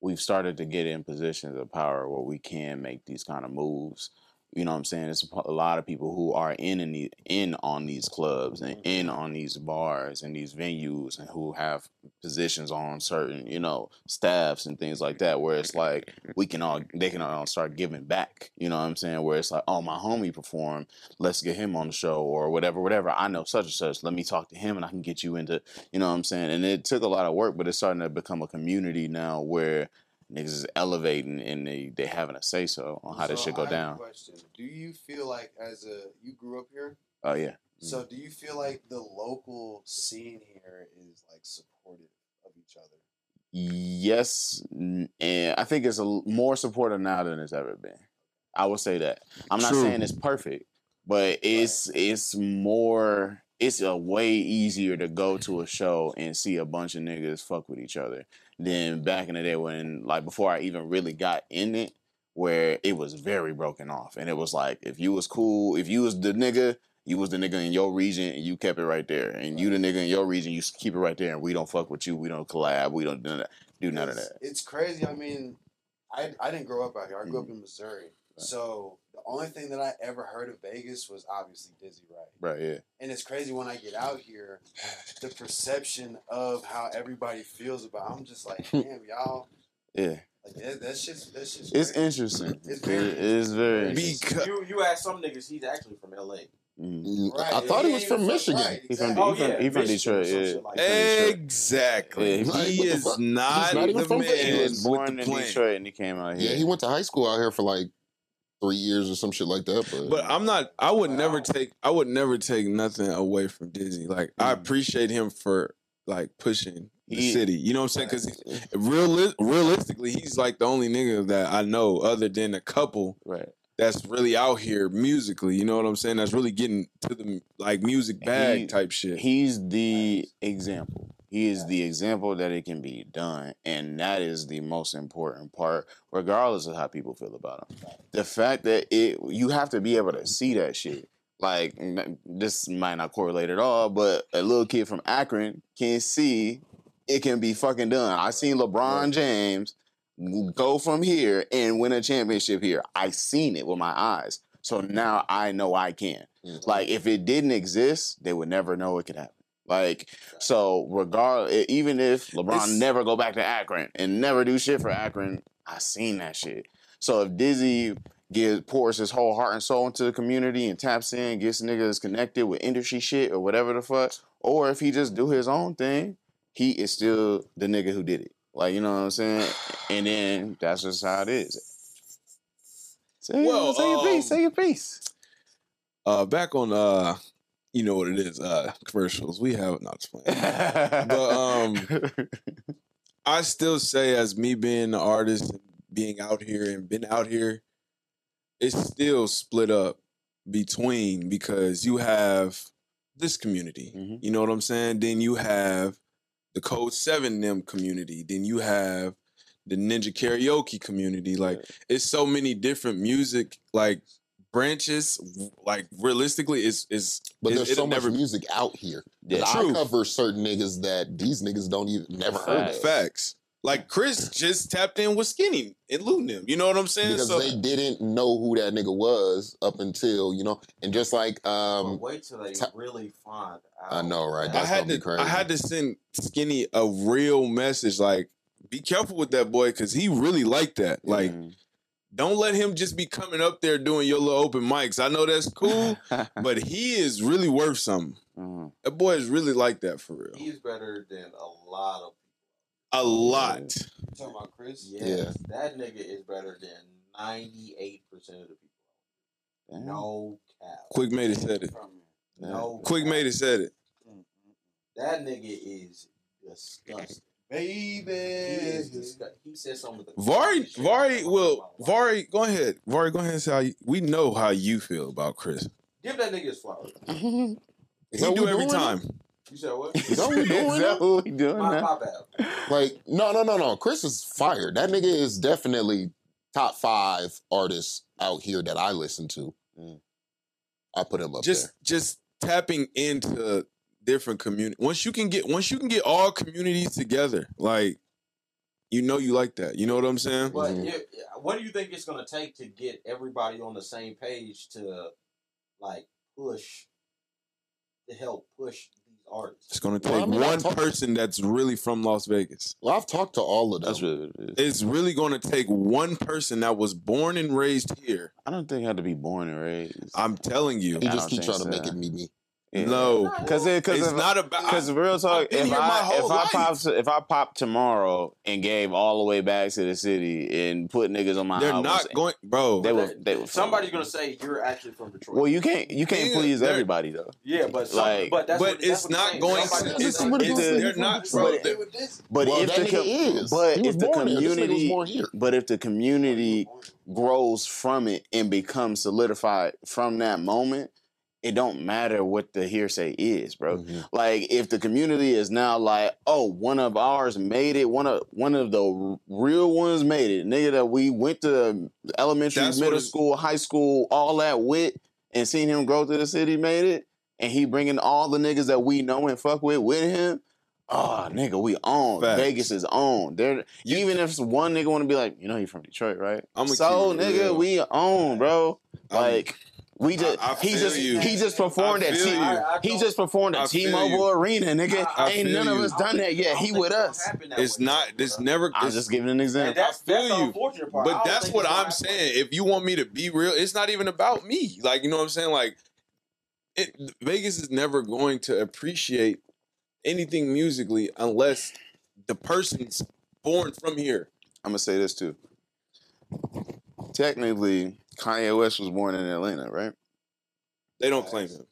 C: we've started to get in positions of power where we can make these kind of moves. You know what I'm saying? It's a lot of people who are in in, the, in on these clubs and mm-hmm. in on these bars and these venues and who have positions on certain, you know, staffs and things like that where it's like (laughs) we can all they can all start giving back. You know what I'm saying? Where it's like, oh my homie performed, let's get him on the show or whatever, whatever. I know such and such. Let me talk to him and I can get you into you know what I'm saying? And it took a lot of work, but it's starting to become a community now where niggas is elevating and they they having a say so on how this
E: So
C: should
E: I
C: go
E: have a
C: down.
E: Question: Do you feel like as a you grew up here?
C: Oh yeah. Mm.
E: So do you feel like the local scene here is like supportive of each other?
C: Yes, and I think it's a l- more supportive now than it's ever been. I will say that. I'm not
F: True.
C: saying it's perfect, but it's it's more. It's a way easier to go to a show and see a bunch of niggas fuck with each other than back in the day when, like, before I even really got in it, where it was very broken off, and it was like if you was cool, if you was the nigga, you was the nigga in your region, and you kept it right there, and you the nigga in your region, you keep it right there, and we don't fuck with you, we don't collab, we don't do that, do none of that.
E: It's crazy. I mean, I I didn't grow up out here. I grew up
C: Mm-hmm.
E: in Missouri. So the only thing that I ever heard of Vegas was obviously Dizzy Wright.
C: Right? Yeah.
E: And it's crazy when I get out here, the perception of how everybody feels about. I'm just like, (laughs) damn, y'all.
C: Yeah.
E: Like that, that's just that's just.
C: It's
E: crazy.
C: interesting.
E: It's very
C: is very.
F: Because
D: You you ask some niggas, he's actually from L.A.
C: Mm.
A: Mm,
E: Right,
A: I thought he
E: ain't
A: was from Michigan.
E: Right,
C: He from-
D: Oh
C: he from-
D: yeah,
C: he from
D: Michigan
C: Detroit, yeah.
D: like
F: exactly.
C: Yeah,
A: Like,
F: he is
A: fuck? He's
F: not,
A: not even
F: the
A: from
F: man.
A: Vegas.
C: He was born in. Detroit and he came out here.
A: Yeah, he went to high school out here for like three years or some shit like that. But,
F: But I'm not. I would
E: Wow.
F: never take. I would never take nothing away from Dizzy. Like I
C: Mm.
F: appreciate him for like pushing the
C: He-
F: city. You know what I'm saying? Because real, realistically, he's like the only nigga that I know, other than a couple,
C: right.
F: that's really out here musically. You know what I'm saying? That's really getting to the like music bag
C: He-
F: type shit.
C: He's the example. He is the example that it can be done, and that is the most important part, regardless of how people feel about him. The fact that it, you have to be able to mm-hmm. see that shit. Like this might not correlate at all, but a little kid from Akron can see it can be fucking done. I seen LeBron James go from here and win a championship here. I seen it with my eyes, so mm-hmm. now I know I can. Mm-hmm. Like if it didn't exist, they would never know it could happen. Like so, regard e- even if LeBron
F: It's-
C: never go back to Akron and never do shit for Akron, I seen that shit. So if Dizzy gives pours his whole heart and soul into the community and taps in, gets niggas connected with industry shit or whatever the fuck, or if he just do his own thing, he is still the nigga who did it. Like you know what I'm saying? And then that's just how it is. Say,
F: Well,
C: say your piece.
F: um,
C: Say your piece.
F: uh back on uh
B: you know what it is. Uh, commercials. We have not playing. But, um, (laughs) I still say, as me being an artist, being out here and been out here, it's still split up between because you have this community.
C: Mhm.
B: You know what I'm saying? Then you have the Code Seven them community. Then you have the Ninja Karaoke community. Like it's so many different music like branches. Like realistically, is is
A: But
B: it,
A: there's
B: it'll
A: so much
B: never
A: music out here
C: Yeah,
A: I
B: true.
A: cover certain niggas that these niggas don't even never heard of.
B: facts. Like Chris just tapped in with Skinny and Lunim. You know what I'm saying?
A: Because
B: So
A: they didn't know who that nigga was up until, you know, and just like
D: But
A: um
D: wait till they
A: ta-
D: really find out.
A: I know, right?
B: I had
A: gonna be crazy.
B: I had to send Skinny a real message like be careful with that boy because he really liked that. Like,
C: Mm.
B: Don't let him just be coming up there doing your little open mics. I know that's cool, (laughs) but he is really worth something.
C: Mhm.
B: That boy is really like that for real.
D: He's better than a lot of people.
B: A lot.
E: You talking about Chris?
D: people. Yes, that nigga is better than ninety eight percent of the people.
C: Damn.
D: No cap.
B: Quick made it said it.
D: No.
B: Quick
D: cap.
B: made it said it.
D: That nigga is disgusting. He
E: Baby.
D: is disgusting. He said some of the
B: Vari,
D: craziest
B: Vari,
D: I've
B: will
D: ever heard in my life.
B: Vari, go ahead. Vari, go ahead and say how you, we know how you feel about Chris.
D: Give that nigga his flowers. (laughs)
A: Is
B: He do
A: what
B: every
A: doing
B: time.
D: You said what?
A: Is that what we doing
C: Is that what we doing
D: my, my bad.
A: Like, no, no, no, no. Chris is fired. That nigga is definitely top five artists out here that I listen to.
C: Mm.
A: I put him up
B: just just tapping into different community. Once you can get once you can get all communities together, like you know you like that. You know what I'm saying?
D: But
A: Mhm.
D: if- what do you think it's gonna take to get everybody on the same page to like push to help push these artists?
B: It's gonna take
A: Well, I mean,
B: one
A: talk-
B: person that's really from Las Vegas.
A: Well, I've talked to all of them.
C: That's really what it is.
B: It's really gonna take one person that was born and raised here.
C: I don't think I had to be born and raised.
B: I'm telling you.
A: he
C: I
A: just
C: don't
A: keeps trying to make it me me.
B: No.
C: because it, cause
B: It's
C: if,
B: not about
C: Because real talk, if I
B: whole
C: if I pop if I pop tomorrow and gave all the way back to the city and put niggas on my
B: they're not going bro.
C: They were they were
D: Somebody's gonna say you're actually from Detroit.
C: Well, you can't you can't
B: Yeah,
C: please everybody though.
D: yeah, but some,
C: like-
D: but that's
B: but
D: what,
B: it's
D: what
B: not
D: I'm
B: going
D: saying.
B: to
D: Somebody-
B: it's,
A: somebody
B: it's-
A: gonna say
B: they're not
A: from
B: bro.
A: Detroit.
B: they're-
C: But
A: well,
C: if the com-
A: is.
C: but if the
A: born there. This nigga was
C: community but if the community grows from it and becomes solidified from that moment, it don't matter what the hearsay is, bro.
A: Mhm.
C: Like if the community is now like, oh, one of ours made it, one of one of the real ones made it, nigga that we went to elementary,
B: That's
C: middle school, high school, all that with, and seen him grow to the city, made it, and he bringing all the niggas that we know and fuck with with him. Oh, nigga, we own.
B: Facts.
C: Vegas is own. There, even if one nigga want to be like, you know, you from Detroit, right?
B: I'ma
C: so, nigga,
B: real.
C: we own, bro.
B: I'm-
C: Like, we just
B: I
C: he just
B: you.
C: he just performed
B: I
C: at
B: feel
C: T-
B: you.
D: I- I
C: he just performed
B: I
C: at T-Mobile. Arena, nigga.
B: I
C: Ain't
B: feel
C: none of us done that yet. He with us.
B: It's not. It's never.
C: I'm
B: it's-
C: just giving an example.
D: that's,
B: I feel
D: that's
B: you.
D: unfortunate. I
B: But that's what I'm saying. If you want me to be real, it's not even about me. Like you know what I'm saying. Like it, Vegas is never going to appreciate anything musically unless the person's born from here.
C: I'm gonna say this too. Technically, Kanye West was born in Atlanta, right?
B: They don't claim him.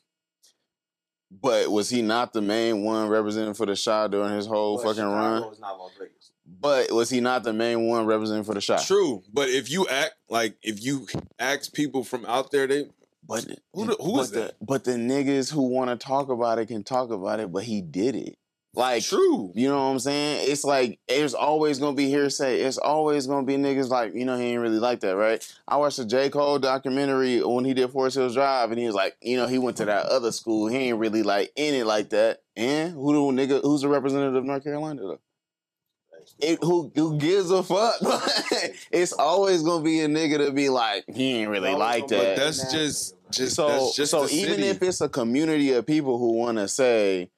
C: But was he not the main one representing for the shot during his whole
D: But
C: fucking
D: Chicago
C: run?
D: is not Las Vegas.
C: But was he not the main one representing for the shot?
B: True, but if you act like if you ask people from out there, they
C: But
B: Who the- who
C: but
B: is
C: the,
B: that?
C: But the niggas who want to talk about it can talk about it, but he did it. Like
B: true.
C: You know what I'm saying? It's like there's always gonna be hearsay. It's always gonna be niggas like, you know, he ain't really like that, right? I watched the J. Cole documentary when he did Forest Hills Drive, and he was like, you know, he went to that other school. He ain't really like in it like that. And who the nigga who's the representative of North Carolina though? It, who who gives a fuck? (laughs) it's always gonna be a nigga to be like, he ain't really like that.
B: But that's just just
C: so
B: just
C: so even
B: city.
C: if it's a community of people who want to say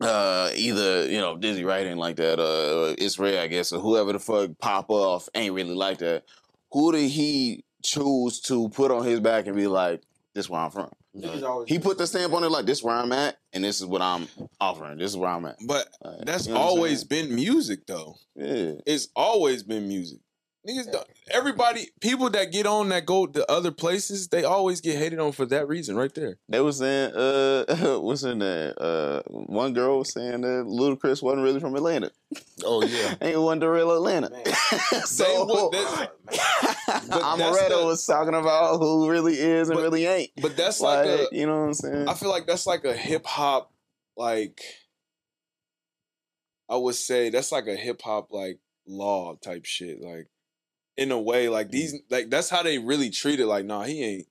C: uh either you know Dizzy Wright ain't like that uh Israel I guess or whoever the fuck pop off ain't really like that. Who did he choose to put on his back and be like this where I'm from?
D: Niggas
C: he put the stamp on it like this where I'm at and this is what I'm offering. This is where I'm at.
B: But
C: Uh,
B: that's
C: you know
B: always been music though.
C: yeah.
B: It's always been music. Niggas, don't, everybody, people that get on that go to other places, they always get hated on for that reason, right there.
C: They was saying, uh, (laughs) what's in there? Uh, one girl was saying that Ludacris wasn't really from Atlanta.
A: Oh yeah. (laughs)
C: Ain't one to real Atlanta.
D: Man. (laughs)
B: They
C: so
B: would- that- But that's
C: Amaretto
B: the-
C: was talking about who really is and
B: But-
C: really ain't.
B: But that's like,
C: Like,
B: a,
C: you know what I'm saying?
B: I feel like that's like a hip hop, like, I would say that's like a hip hop like law type shit. Like, in a way, like mm. these, like that's how they really treat it. Like, nah, he ain't.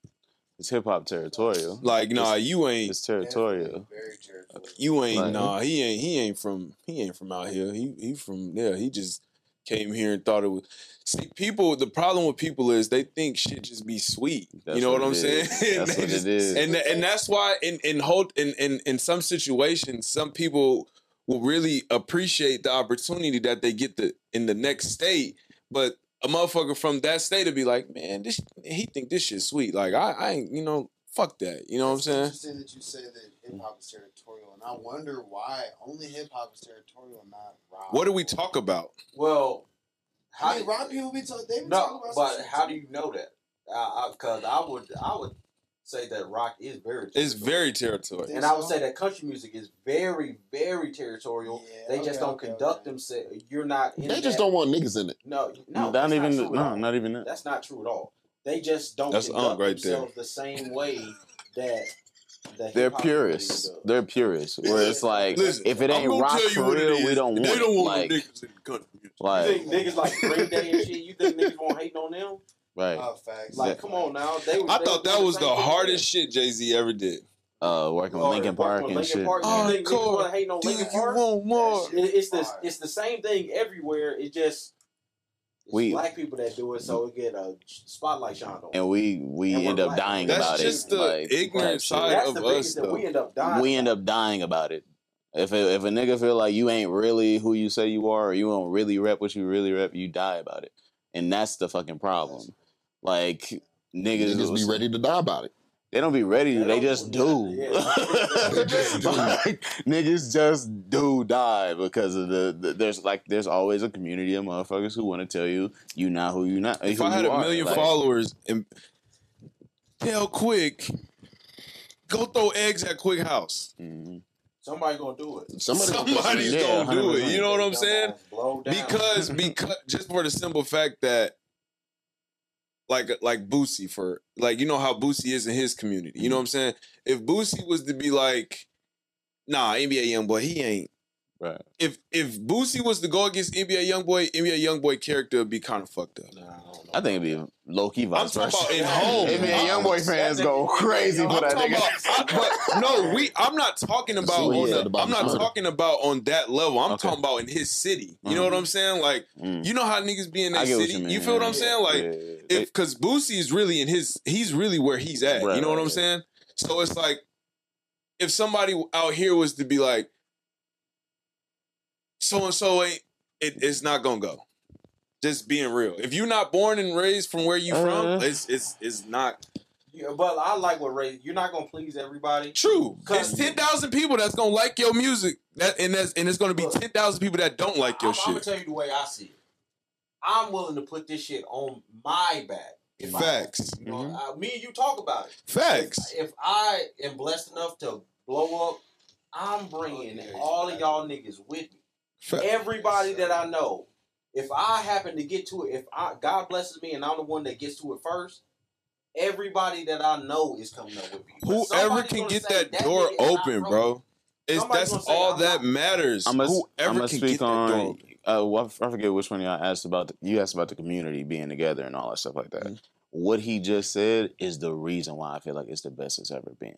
C: It's hip hop territorial.
B: Like, nah, you ain't.
C: It's territorial.
E: Very territorial.
B: You ain't.
C: Like-
B: nah, he ain't. He ain't from. He ain't from out here. He he from yeah. He just came here and thought it was. See, people. The problem with people is they think shit just be sweet.
C: That's
B: you know what,
C: what
B: I'm
C: it
B: saying? (laughs) And
C: That's what
B: just-
C: it is.
B: and and that's why in in hold in in in some situations, some people will really appreciate the opportunity that they get the in the next state, but a motherfucker from that state to be like, man, this he think this shit's sweet. Like I, I ain't, you know, fuck that. You know what I'm saying?
E: Interesting that you say that hip hop is territorial, and I wonder why only hip hop is territorial, and not rock.
B: What do we talk about?
D: Well, how
E: I mean,
D: do-
E: rock people be talking. They be talking
D: No,
E: about.
D: but
E: some shit
D: how do you know that? Because I, would, I would say that rock is very.
B: It's very territorial.
D: And I would say that country music is very, very territorial.
E: Yeah,
D: they just
E: okay,
D: don't
E: okay,
D: conduct
E: okay.
D: themselves. You're not. In
A: They just
D: that-
A: don't want niggas in it.
D: No, no,
C: not
D: that's
C: even.
D: Not true
C: no, not even that.
D: That's not true at all. They just don't
B: That's
D: conduct
B: Unk right there.
D: themselves the same way that. the
C: They're
D: hip-hop
C: purists. They're purists. Where it's like,
B: Listen,
C: if it ain't
B: gonna
C: rock for real, we don't want.
B: They don't want
C: like,
B: niggas in the country.
D: You
C: like,
D: think niggas like Green Day and shit? You think niggas won't hate on them?
C: Right.
E: Oh, facts.
D: Like,
C: That-
D: come on now. They,
B: I
D: they
B: thought that was
D: same
B: the
D: thing
B: hardest shit Jay Z ever did.
C: Uh, working with
D: Or
C: Linkin
D: working
C: Park
D: with
C: and
D: Linkin
C: shit.
D: Park. You
B: Oh,
D: think niggas
B: cool.
D: want to hate on
B: Do
D: Linkin
B: you
D: Park?
B: want more?
D: It- It's the
E: Fire.
D: it's the same thing everywhere. It just it's
C: We-
D: black people that do it, so we get a spotlight shine on.
C: and we we
D: And
C: end up
D: black.
C: dying
B: That's
C: about it.
B: That's just the
C: like,
B: ignorant
C: type
B: side
D: That's
B: of
D: the
B: us,
D: that
B: though.
D: we end up dying.
C: we end up dying about it. If a, if a nigga feel like you ain't really who you say you are, or you don't really rep what you really rep, you die about it, and that's the fucking problem. Like niggas,
A: Niggas be ready to die about it.
C: They don't be ready.
D: They
C: They, just
D: do
C: do.
D: that. (laughs)
A: They just (laughs) do.
C: Like, niggas just do die because of the, the. There's like there's always a community of motherfuckers who want to tell you you not who you not.
B: If
C: who
B: I had a
C: are.
B: million
C: Like,
B: followers and tell Quick, go throw eggs at Quick House.
C: mhm.
D: Somebody gonna do it.
A: Somebody gonna put
B: Somebody's
C: Yeah,
B: gonna do it. You know what I'm saying? Because because just for the simple fact that like like Boosie for like you know how Boosie is in his community. You know mm-hmm. what I'm saying? If Boosie was to be like, nah, NBA YoungBoy, he ain't.
C: Right.
B: If if Boosie was to go against NBA YoungBoy, NBA YoungBoy character would be kind of fucked up.
D: Nah, I don't know.
C: I think it'd be low key
B: I'm
C: vice
B: talking about in home.
C: NBA YoungBoy fans go crazy
B: I'm
C: for that nigga.
B: about, but no, we. I'm not talking about.
A: what he
B: On
A: said
B: the, I'm not
A: Twitter.
B: talking about on that level. I'm
C: Okay.
B: talking about in his city. You know what I'm saying? Like,
C: Mm.
B: you know how niggas be in their
C: I get what
B: city.
C: you
B: You, feel what I'm
C: yeah.
B: saying? Like,
C: Yeah, yeah, yeah.
B: if because Boosie is really in his, he's really where he's at.
C: Right,
B: you know what
C: right,
B: I'm
C: right.
B: saying? So it's like, if somebody out here was to be like, so and so ain't, it, it's not gonna go. Just being real. If you're not born and raised from where you
C: Uh.
B: from, it's it's it's not
D: Yeah, but I like what Ray. You're not gonna please everybody.
B: true.
D: Cause-
B: It's ten thousand people that's gonna like your music. That and that's and it's gonna be
D: Look.
B: ten thousand people that don't like your
D: I'm, I'm gonna tell you the way I see it. I'm willing to put this shit on my back. if I-
B: Facts.
D: You know,
C: Mhm.
D: uh, me and you talk about it.
B: Facts.
D: If, if I am blessed enough to blow up, I'm bringing
E: Oh, yeah,
D: all of y'all niggas with me.
B: Facts.
D: Everybody that I know. If I happen to get to it, if I, God blesses me and I'm the one that gets to it first, everybody that I know is coming up with me. But
B: Whoever can get
D: say,
B: that door
D: nigga is not
B: open, bro. It's that's
D: say,
B: all
D: I'm
B: that
D: not-
B: matters.
C: I'm gonna,
B: Whoever
C: I'm
B: can
C: speak
B: get that door
C: on.
B: open.
C: Uh, well, I forget which one y'all asked about. The, you asked about the community being together and all that stuff like that.
B: Mm-hmm.
C: What he just said is the reason why I feel like it's the best it's ever been,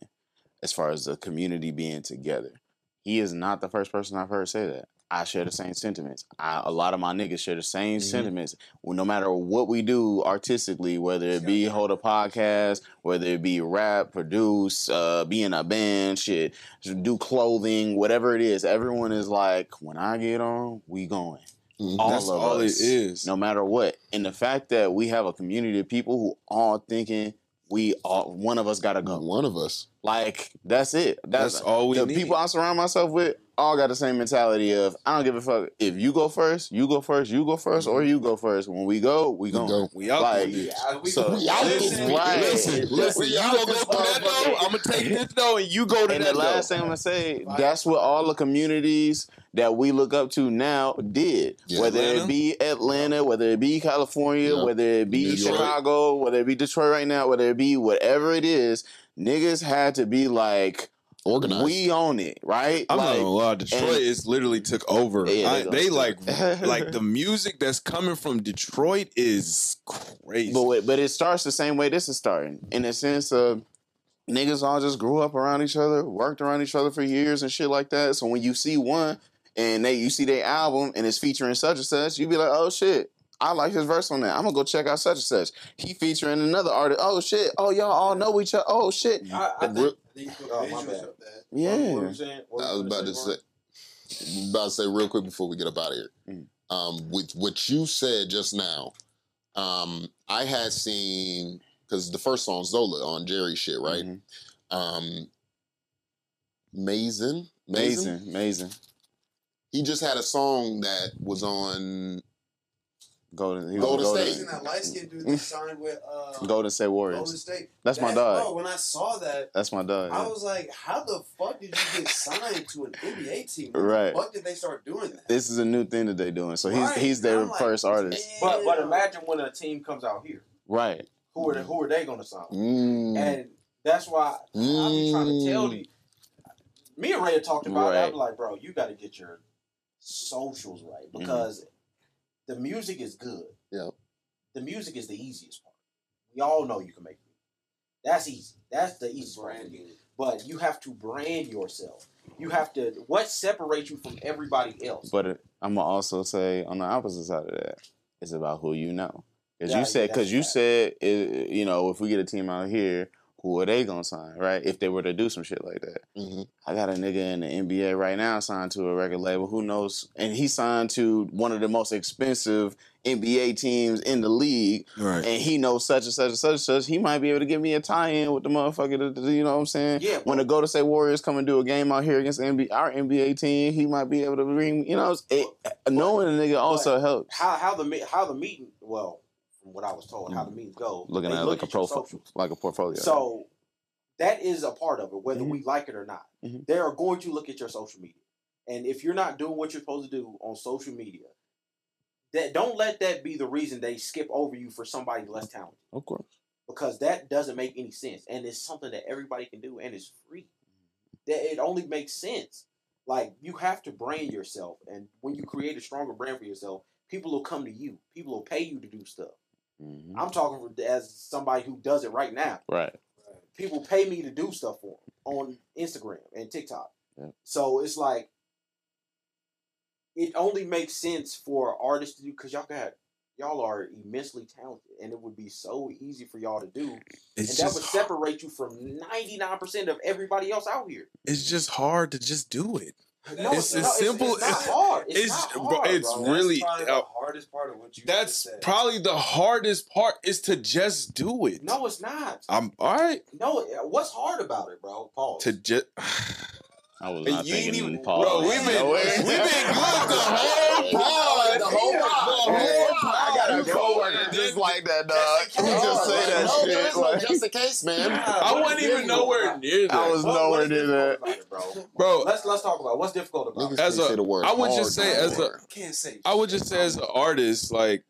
C: as far as the community being together. He is not the first person I've heard say that. I share the same sentiments. I, a lot of my niggas share the same
B: Mhm.
C: sentiments. Well, no matter what we do artistically, whether it be hold a podcast, whether it be rap, produce, uh, be in a band, shit, do clothing, whatever it is, everyone is like, when I get on, we going.
A: Mhm.
C: All
B: That's
C: of
B: all
C: us,
B: it is.
C: no matter what. And the fact that we have a community of people who all thinking we all one of us gotta go.
A: One of us.
C: Like that's it. That's,
B: That's all we
C: the
B: need.
C: people I surround myself with all got the same mentality of I don't give a fuck if you go first, you go first, you go 1st or mm-hmm. you go first. When we go, we
A: We
C: go.
A: go.
F: We out
C: Like,
F: this bitch.
D: We,
C: So-
A: We out this
D: listen.
C: Right.
F: Listen, listen,
A: We
F: you gonna go through that though? I'm gonna take this though, and you go to that.
C: And
F: that
C: the last
F: though.
C: thing I'm gonna say, that's what all the communities that we look up to now did.
A: Yeah.
C: Whether
F: Atlanta?
C: it be Atlanta, whether it be California,
A: Yeah.
C: whether it be
A: Detroit.
C: Chicago, whether it be Detroit right now, whether it be whatever it is, niggas had to be like,
A: Organized.
C: we own it, right?
F: I'm not
C: like,
F: gonna lie, Detroit
C: and-
F: is literally took over.
C: Yeah,
F: I-
C: they
F: they like like (laughs) the music that's coming from Detroit is crazy.
C: But wait, but it starts the same way this is starting, in the sense of niggas all just grew up around each other, worked around each other for years and shit like that. So when you see one and they you see their album and it's featuring such and such, you be like, oh shit. I like his verse on that. I'm gonna go check out such and such. He featuring another artist. Oh shit! Oh y'all all know each other. Oh shit!
D: I, I
A: Real-
D: think,
E: These
D: Oh, my bad.
E: of that.
C: Yeah.
D: What were you saying? What
A: I was about to
D: Warren?
A: say, about to say real quick before we get up out of here.
C: Mm.
A: Um, with what you said just now, um, I had seen because the first song Zola on Jerry shit, right?
C: Mhm.
A: Um, Mason, Mason,
C: Amazing, amazing.
A: he just had a song that was on.
C: Golden, he was
A: Golden
C: Golden,
A: State.
E: Isn't that light skinned dude that signed with uh,
C: Golden State Warriors.
E: Golden State?
C: That's my dog.
E: Bro, when I saw that,
C: That's my dog.
E: I
C: yeah.
E: was like, how the fuck did you get signed to an NBA team? When
C: Right.
E: the fuck did they start doing that?
C: This is a new thing that they're doing. So he's
E: Right.
C: he's their
E: I'm like,
C: first artist.
D: But but imagine when a team comes out here,
C: Right.
D: who are they, who are they going to sign?
A: Mm,
D: And that's why I be trying to tell you. Me and Ray had talked about it.
C: Right.
D: I'm like, bro, you got to get your socials right because the music is good.
A: Yep.
D: The music is the easiest part. We all know you can make music. That's easy. That's the easiest part. for you.
E: Branding.
D: But you have to brand yourself. You have to. What separates you from everybody else?
C: But it, I'm gonna also say on the opposite side of that, it's about who you know. Because
D: Yeah,
C: you said, because
D: that's
C: you
D: fact.
C: said, it, you know, if we get a team out here, who are they gonna sign, right? If they were to do some shit like that.
A: mhm.
C: I got a nigga in the NBA right now signed to a record label. Who knows? And he signed to one of the most expensive NBA teams in the league,
F: right.
C: and he knows such and such and such and such. He might be able to give me a tie-in with the motherfucker. that- You know what I'm saying?
D: Yeah,
C: When the Golden State Warriors come and do a game out here against NBA, our NBA team, he might be able to bring. You know, it, knowing a nigga also helps.
D: how how the how the meeting? Well, from what I was told, how the meetings go.
C: Looking at
D: look
C: like a
D: your
C: profile, like a portfolio.
D: So that is a part of it, whether
C: Mhm.
D: we like it or not.
C: Mhm.
D: They are going to look at your social media, and if you're not doing what you're supposed to do on social media, that don't let that be the reason they skip over you for somebody less talented,
C: of course,
D: because that doesn't make any sense, and it's something that everybody can do, and it's free. That it only makes sense. Like you have to brand yourself, and when you create a stronger brand for yourself, people will come to you. People will pay you to do stuff.
C: Mhm.
D: I'm talking as somebody who does it right now
C: right.
D: people pay me to do stuff for them on Instagram and TikTok.
C: Yeah.
D: So it's like it only makes sense for artists to do because y'all got y'all are immensely talented, and it would be so easy for y'all to do,
F: It's
D: and that
F: just
D: would separate you from ninety nine percent of everybody else out here.
F: it's just hard to just do it.
D: No,
F: It's
D: no,
F: as simple
D: It's, not hard. It's,
F: it's-
D: not
F: bro,
D: hard,
F: it's
D: bro.
E: That's
F: really- uh,
E: the hardest part of what you
F: That's probably the hardest part is to just do it.
D: no, it's not.
F: I'm all right
D: No, what's hard about it, bro? Pause.
F: to just. (sighs) (sighs) (sighs)
C: I was not
F: you
C: thinking
F: even-
C: pause.
F: bro, we've been-
C: No way.
F: we've been good the whole pod.
A: The whole pod.
F: The whole pod.
A: I got a coworker just like that, dog.
E: Just in
A: He
E: case.
A: just say that
E: No,
A: shit.
E: there's no
A: like, just in case, man.
F: I wasn't even nowhere near that,
C: I was
D: What-
C: nowhere
D: what's
C: near that.
D: it, bro?
F: bro.
D: Let's let's talk about it. what's difficult about it.
F: As
A: can't
F: a-
A: say the word
F: I would just say as a,
A: I
E: can't say.
F: I would just say as an artist, like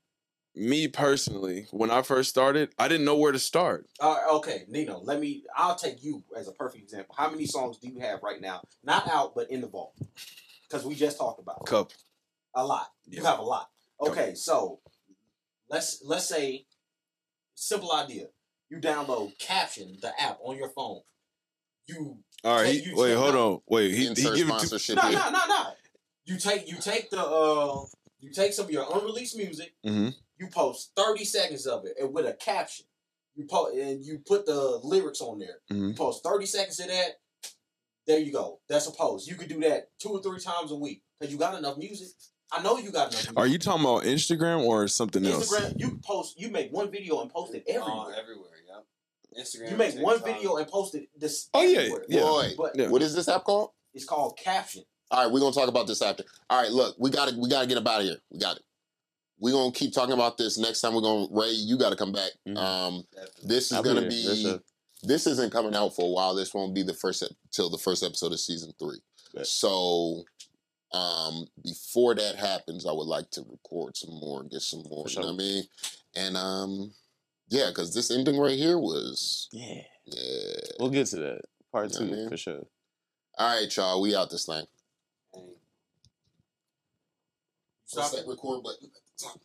F: me personally, when I first started, I didn't know where to start.
D: Uh, okay, Nino, let me. I'll take you as a perfect example. How many songs do you have right now? Not out, but in the vault. Because we just talked about it.
F: Cup.
D: a lot. You have a lot. Okay, so let's let's say simple idea. You download Caption, the app on your phone. You
F: All right.
D: Take
F: He,
D: you
F: wait,
D: to-
F: hold on. Wait. He, he
A: Insert
F: give it to.
A: sponsorship
D: no
A: here.
D: no no no. You take you take the uh you take some of your unreleased music.
F: Mhm.
D: You post thirty seconds of it and with a caption. You post and you put the lyrics on there. You
F: Mhm.
D: post thirty seconds of that. There you go. That's a post. You could do that two or three times a week because you got enough music. I know you got enough. Music.
F: Are you talking about Instagram or something else?
D: Instagram? You post. You make one video and post it everywhere.
E: Oh, everywhere. Yep. Instagram.
D: you make one video and post it this.
F: Oh, yeah,
D: everywhere.
F: yeah.
A: Boy,
D: But
F: Yeah.
A: what is this app called?
D: it's called caption.
A: All right, we're gonna talk about this after. All right, look, we gotta we gotta get up out of here. We got it. We're gonna keep talking about this next time. We're gonna Ray. You gotta come back.
C: Mhm.
A: Um, this is
C: I'll
A: gonna
C: there.
A: be.
C: A-
A: this isn't coming out for a while. This won't be the first ep- till the first episode of season three.
C: Bet.
A: So, um, before that happens, I would like to record some more, get some more.
C: For
A: You know what I mean? And um, yeah, because this ending right here was
C: yeah.
A: yeah.
C: We'll get to that part
A: Yeah,
C: two
A: man.
C: for sure.
A: All right, y'all, we out this thing.
D: Dang.
A: Stop that record button top.